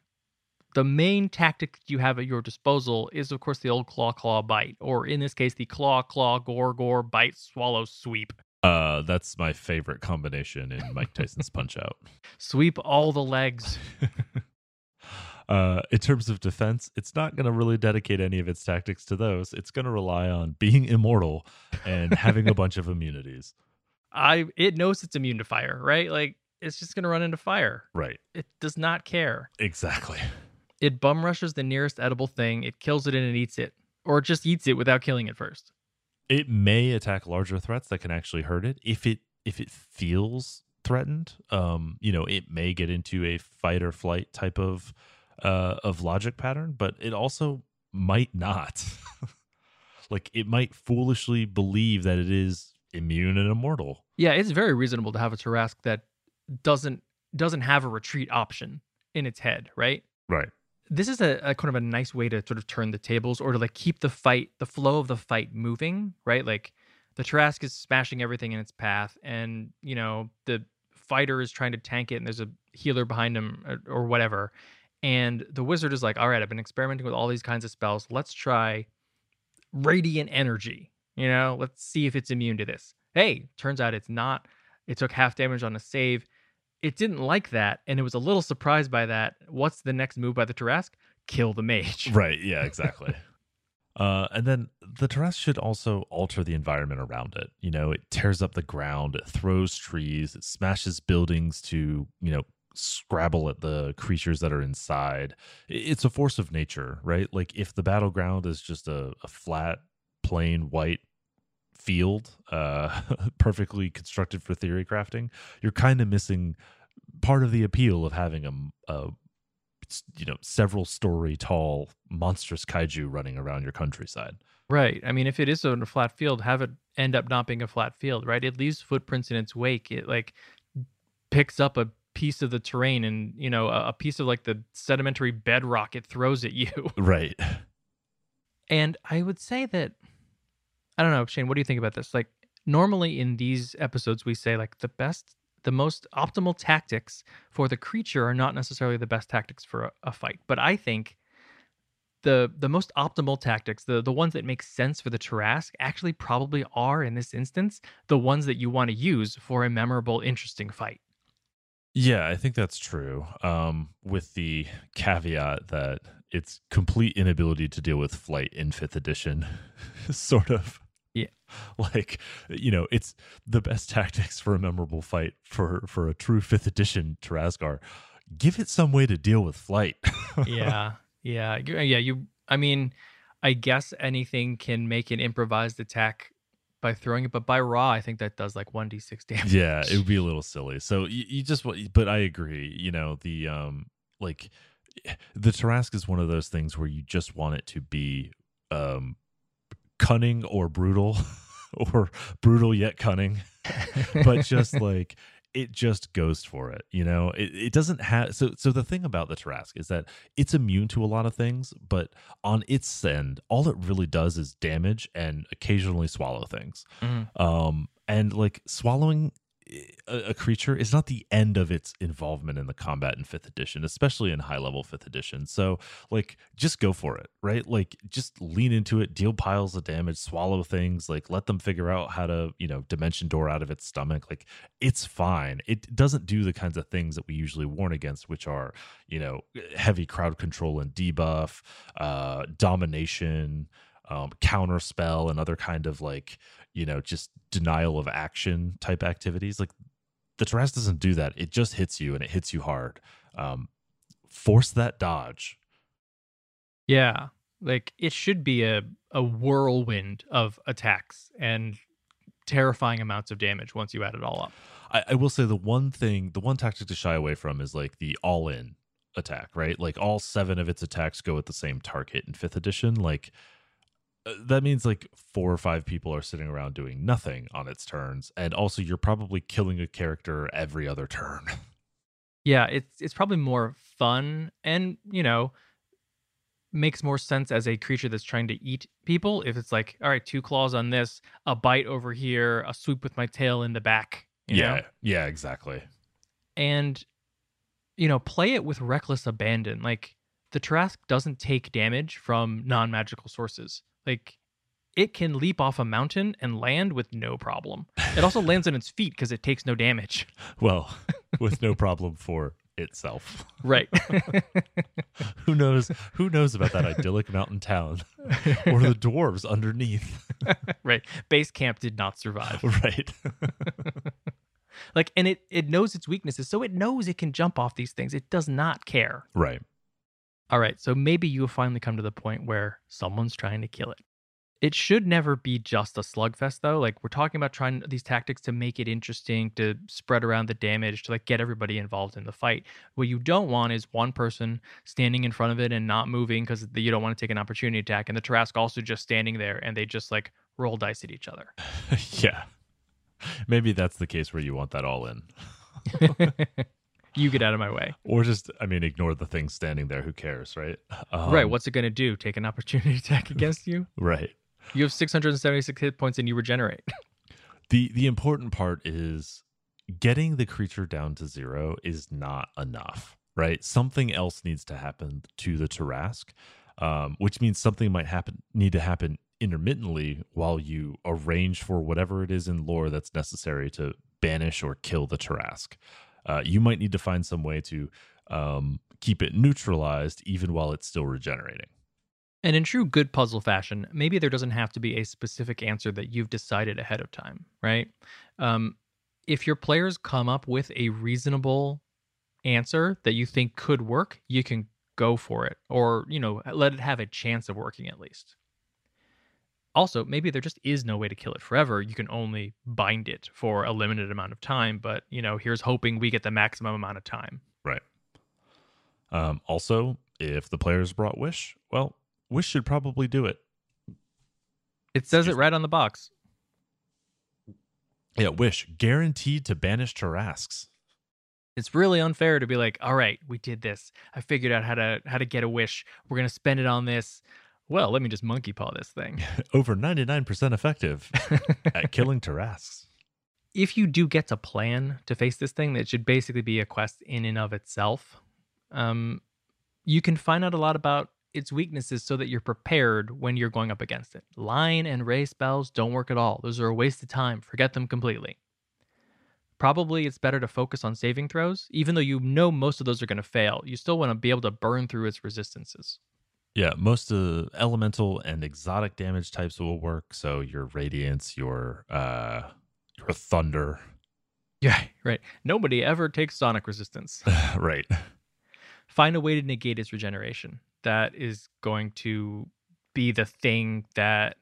the main tactic you have at your disposal is, of course, the old claw claw bite, or in this case, the claw claw gore gore bite swallow sweep. uh, that's my favorite combination in Mike Tyson's Punch Out. Sweep all the legs. Uh, in terms of defense, it's not going to really dedicate any of its tactics to those. It's going to rely on being immortal and having a bunch of immunities. I it knows it's immune to fire, right? Like it's just gonna run into fire. Right. It does not care. Exactly. It bum rushes the nearest edible thing, it kills it and it eats it. Or it just eats it without killing it first. It may attack larger threats that can actually hurt it if it if it feels threatened. Um, you know, it may get into a fight or flight type of uh of logic pattern, but it also might not. like it might foolishly believe that it is immune and immortal. Yeah, it's very reasonable to have a Tarrasque that doesn't doesn't have a retreat option in its head, right? Right. This is a, a kind of a nice way to sort of turn the tables or to like keep the fight, the flow of the fight moving, right? Like the Tarrasque is smashing everything in its path, and you know the fighter is trying to tank it, and there's a healer behind him or, or whatever. And the wizard is like, "All right, I've been experimenting with all these kinds of spells. Let's try radiant energy. You know, let's see if it's immune to this." Hey, turns out it's not. It took half damage on a save. It didn't like that, and it was a little surprised by that. What's the next move by the Tarrasque? Kill the mage. Right. Yeah, exactly. uh, and then the Tarrasque should also alter the environment around it. You know, it tears up the ground, it throws trees, it smashes buildings to, you know, scrabble at the creatures that are inside. It's a force of nature, right? Like if the battleground is just a, a flat, plain white field, uh, perfectly constructed for theory crafting, you're kind of missing part of the appeal of having a, you know several story tall monstrous kaiju running around your countryside Right. I mean, if it is on a flat field, have it end up not being a flat field, right? It leaves footprints in its wake. It like picks up a piece of the terrain and, you know, a, a piece of like the sedimentary bedrock it throws at you. right And I would say that I don't know, Shane, what do you think about this? Like normally in these episodes we say like the best the most optimal tactics for the creature are not necessarily the best tactics for a, a fight. But I think the the most optimal tactics, the the ones that make sense for the Tarrasque, actually probably are in this instance the ones that you want to use for a memorable, interesting fight. Yeah, I think that's true. Um, with the caveat that its complete inability to deal with flight in fifth edition, sort of. Yeah. Like, you know, it's the best tactics for a memorable fight for for a true fifth edition Tarrasque. Give it some way to deal with flight. yeah. Yeah. You- Yeah. You, I mean, I guess anything can make an improvised attack by throwing it, but by raw, I think that does like 1d6 damage. yeah it would be a little silly so you, you just but i agree you know the um like the Tarrasque is one of those things where you just want it to be um cunning or brutal or brutal yet cunning but just like it just goes for it you know it, it doesn't have so so the thing about the Tarrasque is that it's immune to a lot of things but on its end all it really does is damage and occasionally swallow things Mhm. um and like swallowing a, a creature is not the end of its involvement in the combat in fifth edition especially in high level fifth edition. So like just go for it right? Like just lean into it deal piles of damage swallow things like let them figure out how to you know dimension door out of its stomach. Like it's fine. It doesn't do the kinds of things that we usually warn against which are you know heavy crowd control and debuff uh domination um counter spell and other kind of like you know just denial of action type activities like the Tarrasque doesn't do that it just hits you and it hits you hard um force that dodge Yeah. Like it should be a, a whirlwind of attacks and terrifying amounts of damage once you add it all up. I, I will say the one thing, the one tactic to shy away from is like the all in attack, right? Like all seven of its attacks go at the same target in fifth edition. Like Uh, that means like four or five people are sitting around doing nothing on its turns. And also you're probably killing a character every other turn. Yeah, it's it's probably more fun and, you know, makes more sense as a creature that's trying to eat people if it's like, all right, two claws on this, a bite over here, a swoop with my tail in the back. you yeah. know? Yeah, exactly. and you know play it with reckless abandon like the Tarrasque doesn't take damage from non-magical sources like it can leap off a mountain and land with no problem it also lands on its feet because it takes no damage Well, with no problem for itself. right Who knows who knows about that idyllic mountain town or the dwarves underneath. right base camp did not survive right. like and it it knows its weaknesses so it knows it can jump off these things it does not care right. All right, so maybe you have finally come to the point where someone's trying to kill it. It should never be just a slugfest, though. Like we're talking about trying these tactics to make it interesting, to spread around the damage, to like get everybody involved in the fight. What you don't want is one person standing in front of it and not moving because you don't want to take an opportunity attack, and the Tarrasque also just standing there and they just like roll dice at each other. yeah. Maybe that's the case where you want that all in. you get out of my way. Or just, I mean, ignore the thing standing there. Who cares, right? Um, right, what's it going to do? Take an opportunity attack against you? Right. You have 676 hit points and you regenerate. The the important part is getting the creature down to zero is not enough, right? Something else needs to happen to the Tarrasque, um, which means something might happen need to happen intermittently while you arrange for whatever it is in lore that's necessary to banish or kill the Tarrasque. Uh, you might need to find some way to um, keep it neutralized even while it's still regenerating. And in true good puzzle fashion, maybe there doesn't have to be a specific answer that you've decided ahead of time, right? Um, if your players come up with a reasonable answer that you think could work, you can go for it or, you know, let it have a chance of working at least. Also, maybe there just is no way to kill it forever. You can only bind it for a limited amount of time, but, you know, here's hoping we get the maximum amount of time. Right. Um, also, if the players brought Wish, well, Wish should probably do it. It says Excuse it right on the box. Yeah, Wish guaranteed to banish Tarrasques. it's really unfair to be like all right we did this i figured out how to how to get a wish we're going to spend it on this well let me just monkey paw this thing Over 99% effective at killing Tarrasques. if you do get to plan to face this thing, that should basically be a quest in and of itself. Um, you can find out a lot about its weaknesses so that you're prepared when you're going up against it. Line and ray spells don't work at all. Those are a waste of time. Forget them completely. Probably it's better to focus on saving throws, even though you know most of those are going to fail. You still want to be able to burn through its resistances. Yeah, most of the elemental and exotic damage types will work. So your radiance, your uh your thunder. Yeah, right. Nobody ever takes sonic resistance. right. Find a way to negate its regeneration. That is going to be the thing that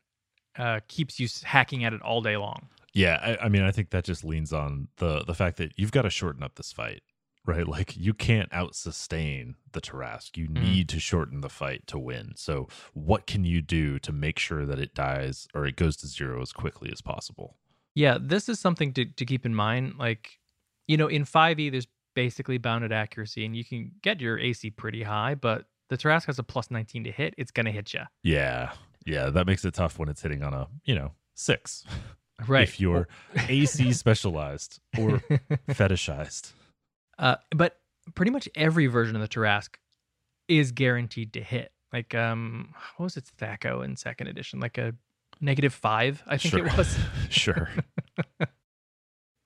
uh, keeps you hacking at it all day long. Yeah, I, I mean, I think that just leans on the the fact that you've got to shorten up this fight, right? Like you can't out sustain the Tarrasque. You Mhm. need to shorten the fight to win. So, what can you do to make sure that it dies or it goes to zero as quickly as possible? Yeah, this is something to, to keep in mind. Like, you know, in 5e, there's basically bounded accuracy, and you can get your AC pretty high, but the Tarrasque has a plus 19 to hit. It's going to hit you. Yeah, yeah, that makes it tough when it's hitting on a you know six. Right. If you're AC specialized or fetishized. Uh, but pretty much every version of the Tarrasque is guaranteed to hit. Like, um, what was it, THAC0 in second edition? Like a negative five, I think Sure. it was. sure.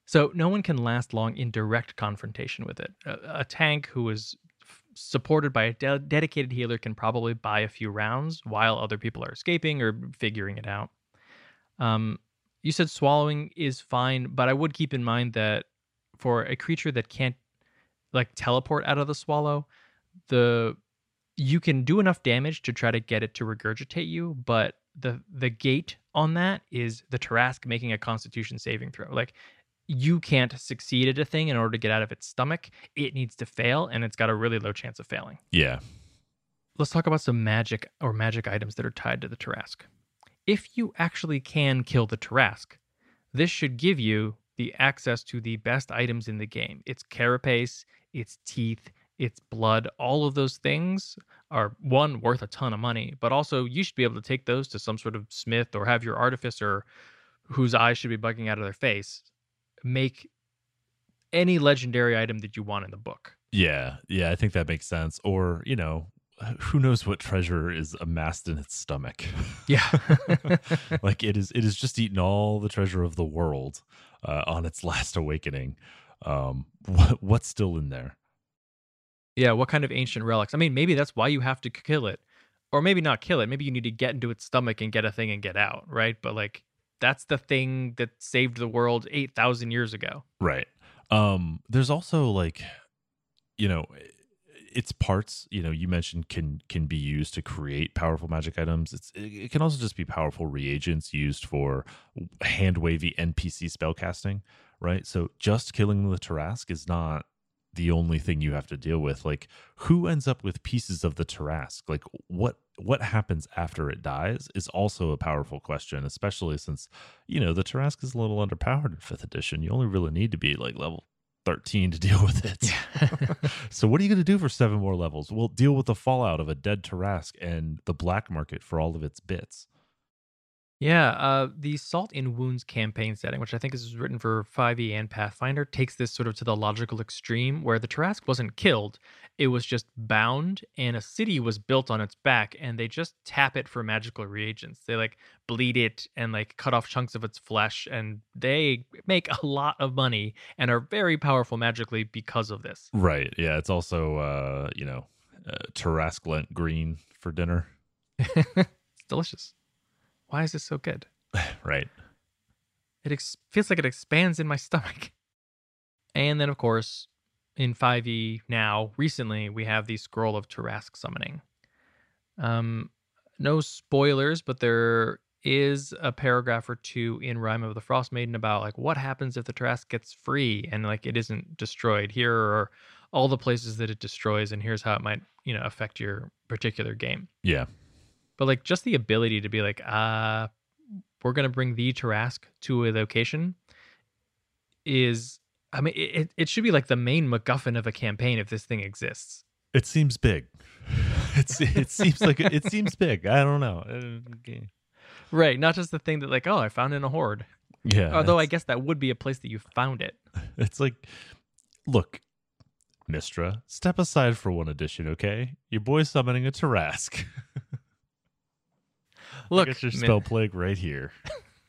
So no one can last long in direct confrontation with it. A, a tank who is f- supported by a de- dedicated healer can probably buy a few rounds while other people are escaping or figuring it out. Um, you said swallowing is fine, but I would keep in mind that for a creature that can't like teleport out of the swallow, the you can do enough damage to try to get it to regurgitate you, but the the gate on that is the Tarrasque making a Constitution saving throw. Like you can't succeed at a thing in order to get out of its stomach. It needs to fail, and it's got a really low chance of failing. Yeah. Let's talk about some magic or magic items that are tied to the Tarrasque. If you actually can kill the Tarrasque, this should give you the access to the best items in the game. Its carapace, its teeth, its blood, all of those things are one worth a ton of money, but also you should be able to take those to some sort of smith or have your artificer whose eyes should be bugging out of their face make any legendary item that you want in the book. Yeah, yeah, I think that makes sense. Or, you know, who knows what treasure is amassed in its stomach. Yeah. like it is it is just eaten all the treasure of the world uh, on its last awakening. Um what, what's still in there? Yeah, what kind of ancient relics? I mean, maybe that's why you have to kill it. Or maybe not kill it. Maybe you need to get into its stomach and get a thing and get out, right? But like that's the thing that saved the world 8,000 years ago. Right. Um there's also like you know its parts, you know, you mentioned can can be used to create powerful magic items. It's it, can also just be powerful reagents used for hand wavy NPC spell casting, right? So just killing the Tarrasque is not the only thing you have to deal with. Like who ends up with pieces of the Tarrasque? Like what what happens after it dies is also a powerful question, especially since, you know, the Tarrasque is a little underpowered in fifth edition. You only really need to be like level 13 to deal with it. so what are you going to do for seven more levels? Well, deal with the fallout of a dead Tarrasque and the black market for all of its bits. Yeah, uh, the Salt in Wounds campaign setting, which I think is written for 5e and Pathfinder, takes this sort of to the logical extreme where the Tarrasque wasn't killed. It was just bound, and a city was built on its back, and they just tap it for magical reagents. They like bleed it and like cut off chunks of its flesh, and they make a lot of money and are very powerful magically because of this. Right. Yeah. It's also, uh, you know, uh, Tarrasque lent green for dinner. it's delicious. Why is this so good? Right. It ex- feels like it expands in my stomach. And then, of course, in 5e now, recently, we have the Scroll of Tarrasque Summoning. Um, no spoilers, but there is a paragraph or two in Rime of the Frostmaiden about like what happens if the Tarrasque gets free and like it isn't destroyed. Here are all the places that it destroys, and here's how it might, you know, affect your particular game Yeah. But like just the ability to be like uh we're gonna bring the Tarrasque to a location is i mean it, it should be like the main macguffin of a campaign if this thing exists It seems big. It's it seems like it seems big. I don't know. Uh, okay. right not just the thing that like oh i found in a horde Yeah. Although I guess that would be a place that you found it. It's like, look, Mystra, step aside for one edition, okay? Your boy's summoning a Tarrasque. Look, I got your Mi- spell plague right here.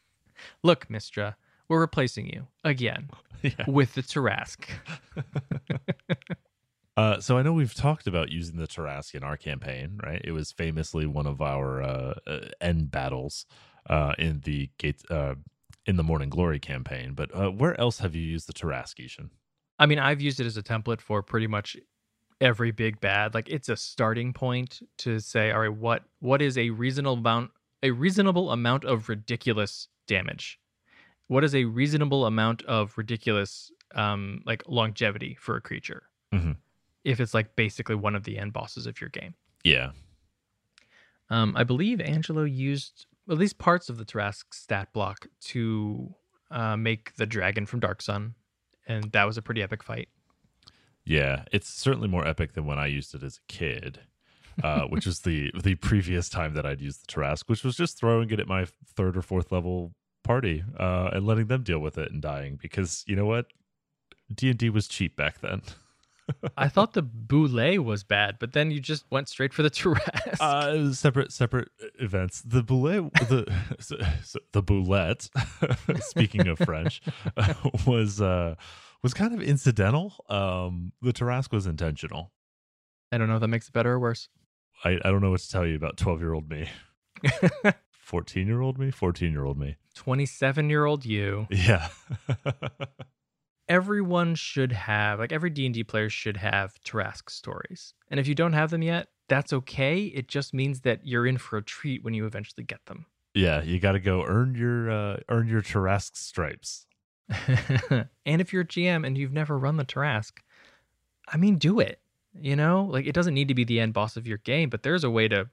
look, Mystra, we're replacing you again yeah. with the Tarrasque. Uh, so I know we've talked about using the Tarrasque in our campaign, right? It was famously one of our uh, uh, end battles uh, in the gate uh, in the Morning Glory campaign. But uh, where else have you used the Tarrasque, I-Hsien? I mean, I've used it as a template for pretty much every big bad. Like it's a starting point to say, all right, what what is a reasonable amount a reasonable amount of ridiculous damage? What is a reasonable amount of ridiculous um like longevity for a creature? Mhm. If it's like basically one of the end bosses of your game. Yeah, Um, I believe Angelo used at least parts of the Tarrasque stat block to uh, make the dragon from Dark Sun, and that was a pretty epic fight. yeah. It's certainly more epic than when I used it as a kid. Uh, which was the the previous time that I'd used the Tarrasque, which was just throwing it at my third or fourth level party uh, and letting them deal with it and dying because you know what, D and D was cheap back then. I thought the Boule was bad, but then you just went straight for the Tarrasque. Uh, separate separate events. The boulet, the so, so the bulette. speaking of French, was uh was kind of incidental. Um, the Tarrasque was intentional. I don't know if that makes it better or worse. I I don't know what to tell you about twelve year old me, fourteen year old me, fourteen year old me. 27 year old you. Yeah. Everyone should have, like every D&D player should have Tarrasque stories. And if you don't have them yet, that's okay. It just means that you're in for a treat when you eventually get them. yeah, you got to go earn your uh, earn your Tarrasque stripes. and if you're a GM and you've never run the Tarrasque, I mean, do it. You know, like it doesn't need to be the end boss of your game, but there's a way to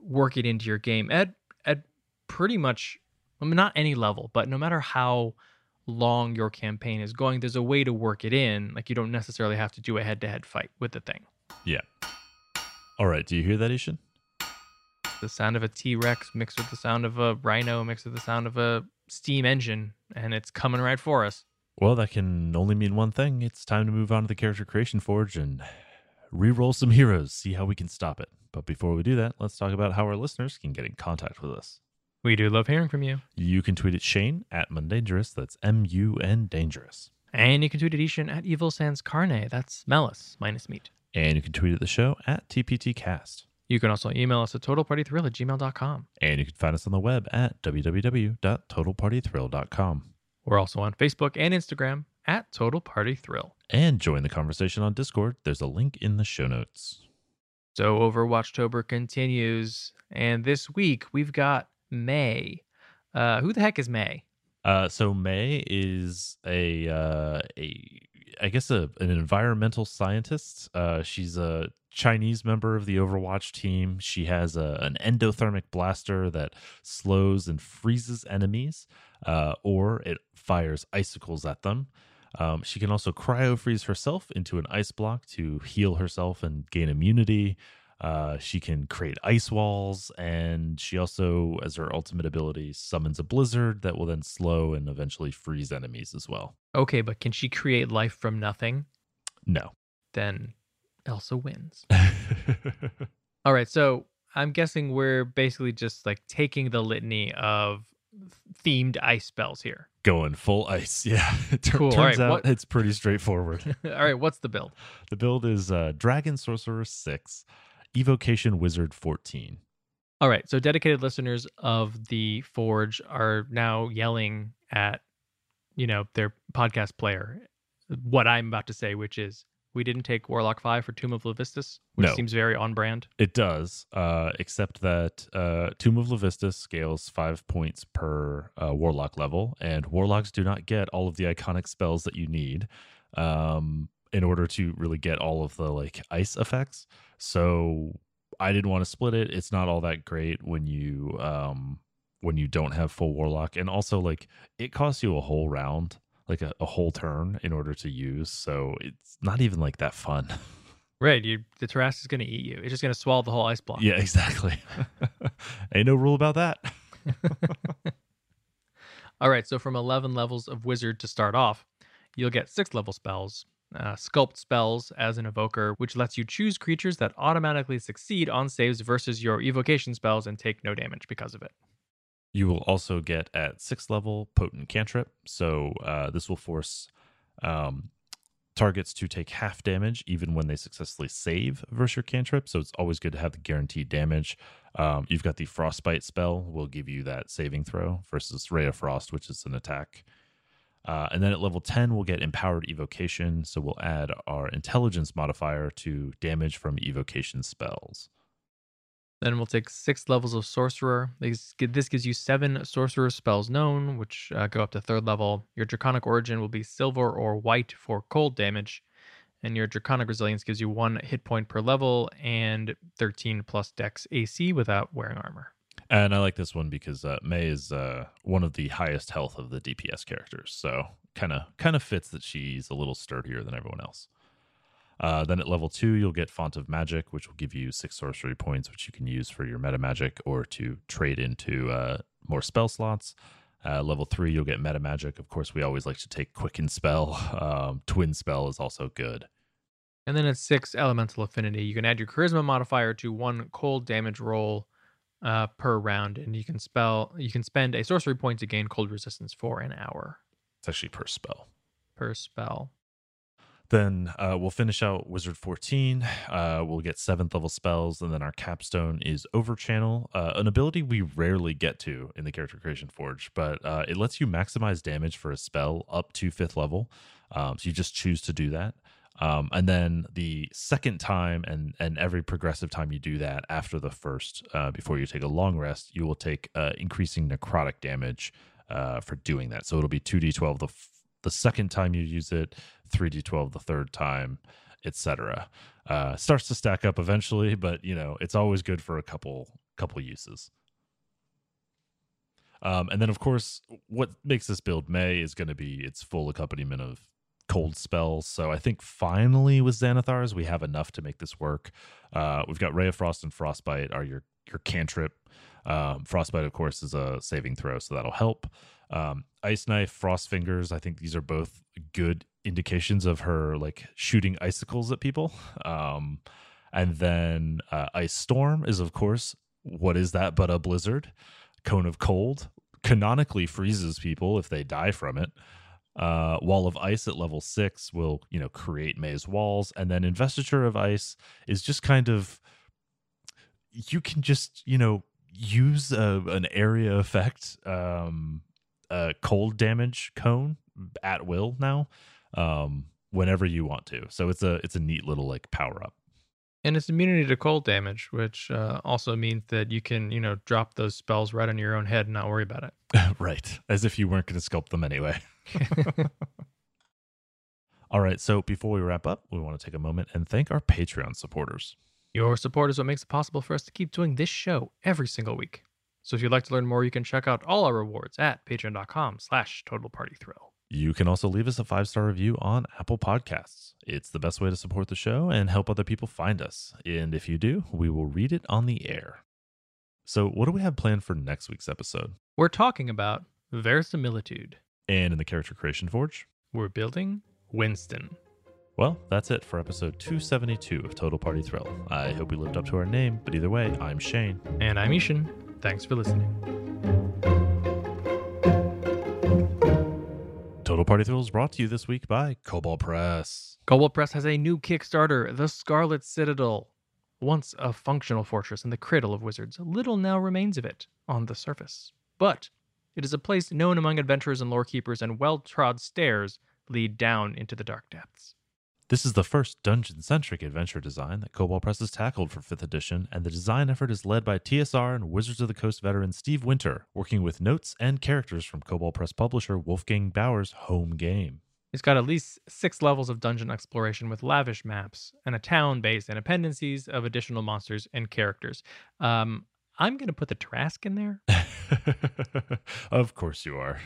work it into your game at at pretty much, I mean, not any level, but no matter how long your campaign is going, there's a way to work it in. Like you don't necessarily have to do a head-to-head fight with the thing. Yeah. All right. Do you hear that, I-Hsien? The sound of a T-Rex mixed with the sound of a rhino mixed with the sound of a steam engine, and it's coming right for us. Well, that can only mean one thing. It's time to move on to the Character Creation Forge and re-roll some heroes, see how we can stop it. But before we do that, let's talk about how our listeners can get in contact with us. We do love hearing from you. You can tweet at Shane at Mundangerous. That's M-U-N Dangerous. And you can tweet at I-Hsien at Evil Sans Carne. That's Mellis minus meat. And you can tweet at the show at TPTcast. You can also email us at totalpartythrill at gmail.com. And you can find us on the web at www.totalpartythrill.com. We're also on Facebook and Instagram at Total Party Thrill. And join the conversation on Discord. There's a link in the show notes. So Overwatchtober continues, and this week we've got Mei. Uh, who the heck is Mei? Uh, so Mei is a uh, a I guess a an environmental scientist. Uh, she's a Chinese member of the Overwatch team. She has a, an endothermic blaster that slows and freezes enemies, uh, or it fires icicles at them. Um, she can also cryo freeze herself into an ice block to heal herself and gain immunity. Uh, she can create ice walls, and she also, as her ultimate ability, summons a blizzard that will then slow and eventually freeze enemies as well. Okay, but can she create life from nothing? No. Then Elsa wins. All right, so I'm guessing we're basically just like taking the litany of themed ice spells here. Going full ice. Yeah. It tur- Cool. Turns right, out what- it's pretty straightforward. All right, what's the build? the build is uh, Dragon Sorcerer 6, Evocation Wizard 14. All right, so dedicated listeners of the Forge are now yelling at, you know, their podcast player what I'm about to say, which is we didn't take Warlock 5 for Tomb of Levistus, which No. seems very on brand. It does, uh, except that uh, Tomb of Levistus scales five points per uh, Warlock level, and Warlocks do not get all of the iconic spells that you need um, in order to really get all of the like ice effects. So I didn't want to split it. It's not all that great when you um, when you don't have full Warlock, and also like it costs you a whole round, like a, a whole turn, in order to use. So it's not even like that fun. Right, you the Tarrasque is going to eat you. It's just going to swallow the whole ice block. Yeah, exactly. Ain't no rule about that. All right, so from 11 levels of wizard to start off, you'll get six level spells. Uh, sculpt spells as an evoker, which lets you choose creatures that automatically succeed on saves versus your evocation spells and take no damage because of it. You will also get at sixth level potent cantrip. So uh, this will force um, targets to take half damage even when they successfully save versus your cantrip. So it's always good to have the guaranteed damage. Um, you've got the frostbite spell, will give you that saving throw versus Ray of Frost, which is an attack. Uh, and then at level 10, we'll get Empowered Evocation. So we'll add our Intelligence modifier to damage from evocation spells. Then we'll take six levels of Sorcerer. This, gives you seven Sorcerer spells known, which uh, go up to third level. Your Draconic Origin will be silver or white for cold damage. And your Draconic Resilience gives you one hit point per level and 13 plus dex AC without wearing armor. And I like this one because uh, Mei is uh, one of the highest health of the DPS characters, so kind of kind of fits that she's a little sturdier than everyone else. Uh, then at level two, you'll get Font of Magic, which will give you six sorcery points, which you can use for your meta magic or to trade into uh, more spell slots. Uh, level three, you'll get meta magic. Of course, we always like to take Quicken Spell. Um, Twin Spell is also good. And then at six, Elemental Affinity, you can add your Charisma modifier to one cold damage roll uh, per round, and you can spell you can spend a sorcery point to gain cold resistance for an hour It's actually per spell. per spell. Then uh, we'll finish out Wizard 14. Uh, we'll get seventh level spells, and then our capstone is Overchannel, uh, an ability we rarely get to in the Character Creation Forge, but uh, it lets you maximize damage for a spell up to fifth level. Um, so you just choose to do that. Um, and then the second time, and and every progressive time you do that after the first, uh, before you take a long rest, you will take uh, increasing necrotic damage for doing that. So it'll be two d12 the f- the second time you use it, three d12 the third time, etc. Uh, starts to stack up eventually, but you know it's always good for a couple couple uses. Um, and then, of course, what makes this build Mei is going to be its full accompaniment of cold spells. So I think finally with Xanathar's, we have enough to make this work. Uh, we've got Ray of Frost and Frostbite are your your cantrip. Um, Frostbite, of course, is a saving throw, so that'll help. Um, Ice Knife, Frost Fingers, I think these are both good indications of her like shooting icicles at people. Um, and then uh, Ice Storm is, of course, what is that but a blizzard? Cone of Cold canonically freezes people if they die from it. Uh, Wall of Ice at level six will, you know, create maze walls, and then Investiture of Ice is just kind of you can just, you know, use a, an area effect, um, a cold damage cone at will now, um, whenever you want to. So it's a it's a neat little like power up. And it's immunity to cold damage, which uh, also means that you can, you know, drop those spells right on your own head and not worry about it. right, as if you weren't going to sculpt them anyway. All right, so before we wrap up, we want to take a moment and thank our Patreon supporters. Your support is what makes it possible for us to keep doing this show every single week. So if you'd like to learn more, you can check out all our rewards at patreon.com slash total party thrill. You can also leave us a five star review on Apple Podcasts. It's the best way to support the show and help other people find us. And if you do, we will read it on the air. So, what do we have planned for next week's episode? We're talking about verisimilitude. And in the Character Creation Forge? We're building Winston. Well, that's it for episode 272 of Total Party Thrill. I hope we lived up to our name, but either way, I'm Shane. And I'm I-Hsien. Thanks for listening. Total Party Thrill is brought to you this week by Kobold Press. Kobold Press has a new Kickstarter, The Scarlet Citadel. Once a functional fortress and the cradle of wizards, little now remains of it on the surface. But it is a place known among adventurers and lore keepers, and well trod stairs lead down into the dark depths. This is the first dungeon centric adventure design that Kobold Press has tackled for 5th edition, and the design effort is led by TSR and Wizards of the Coast veteran Steve Winter, working with notes and characters from Kobold Press publisher Wolfgang Baur's home game. It's got at least six levels of dungeon exploration with lavish maps and a town base and appendices of additional monsters and characters. Um, I'm going to put the Trask in there, of course you are.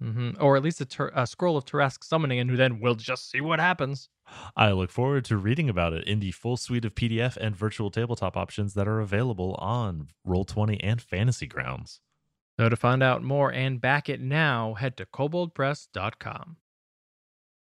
Hmm or at least a, ter- a scroll of Trask summoning, and who then we'll just see what happens. I look forward to reading about it in the full suite of PDF and virtual tabletop options that are available on Roll20 and Fantasy Grounds. So to find out more and back it now, head to koboldpress.com.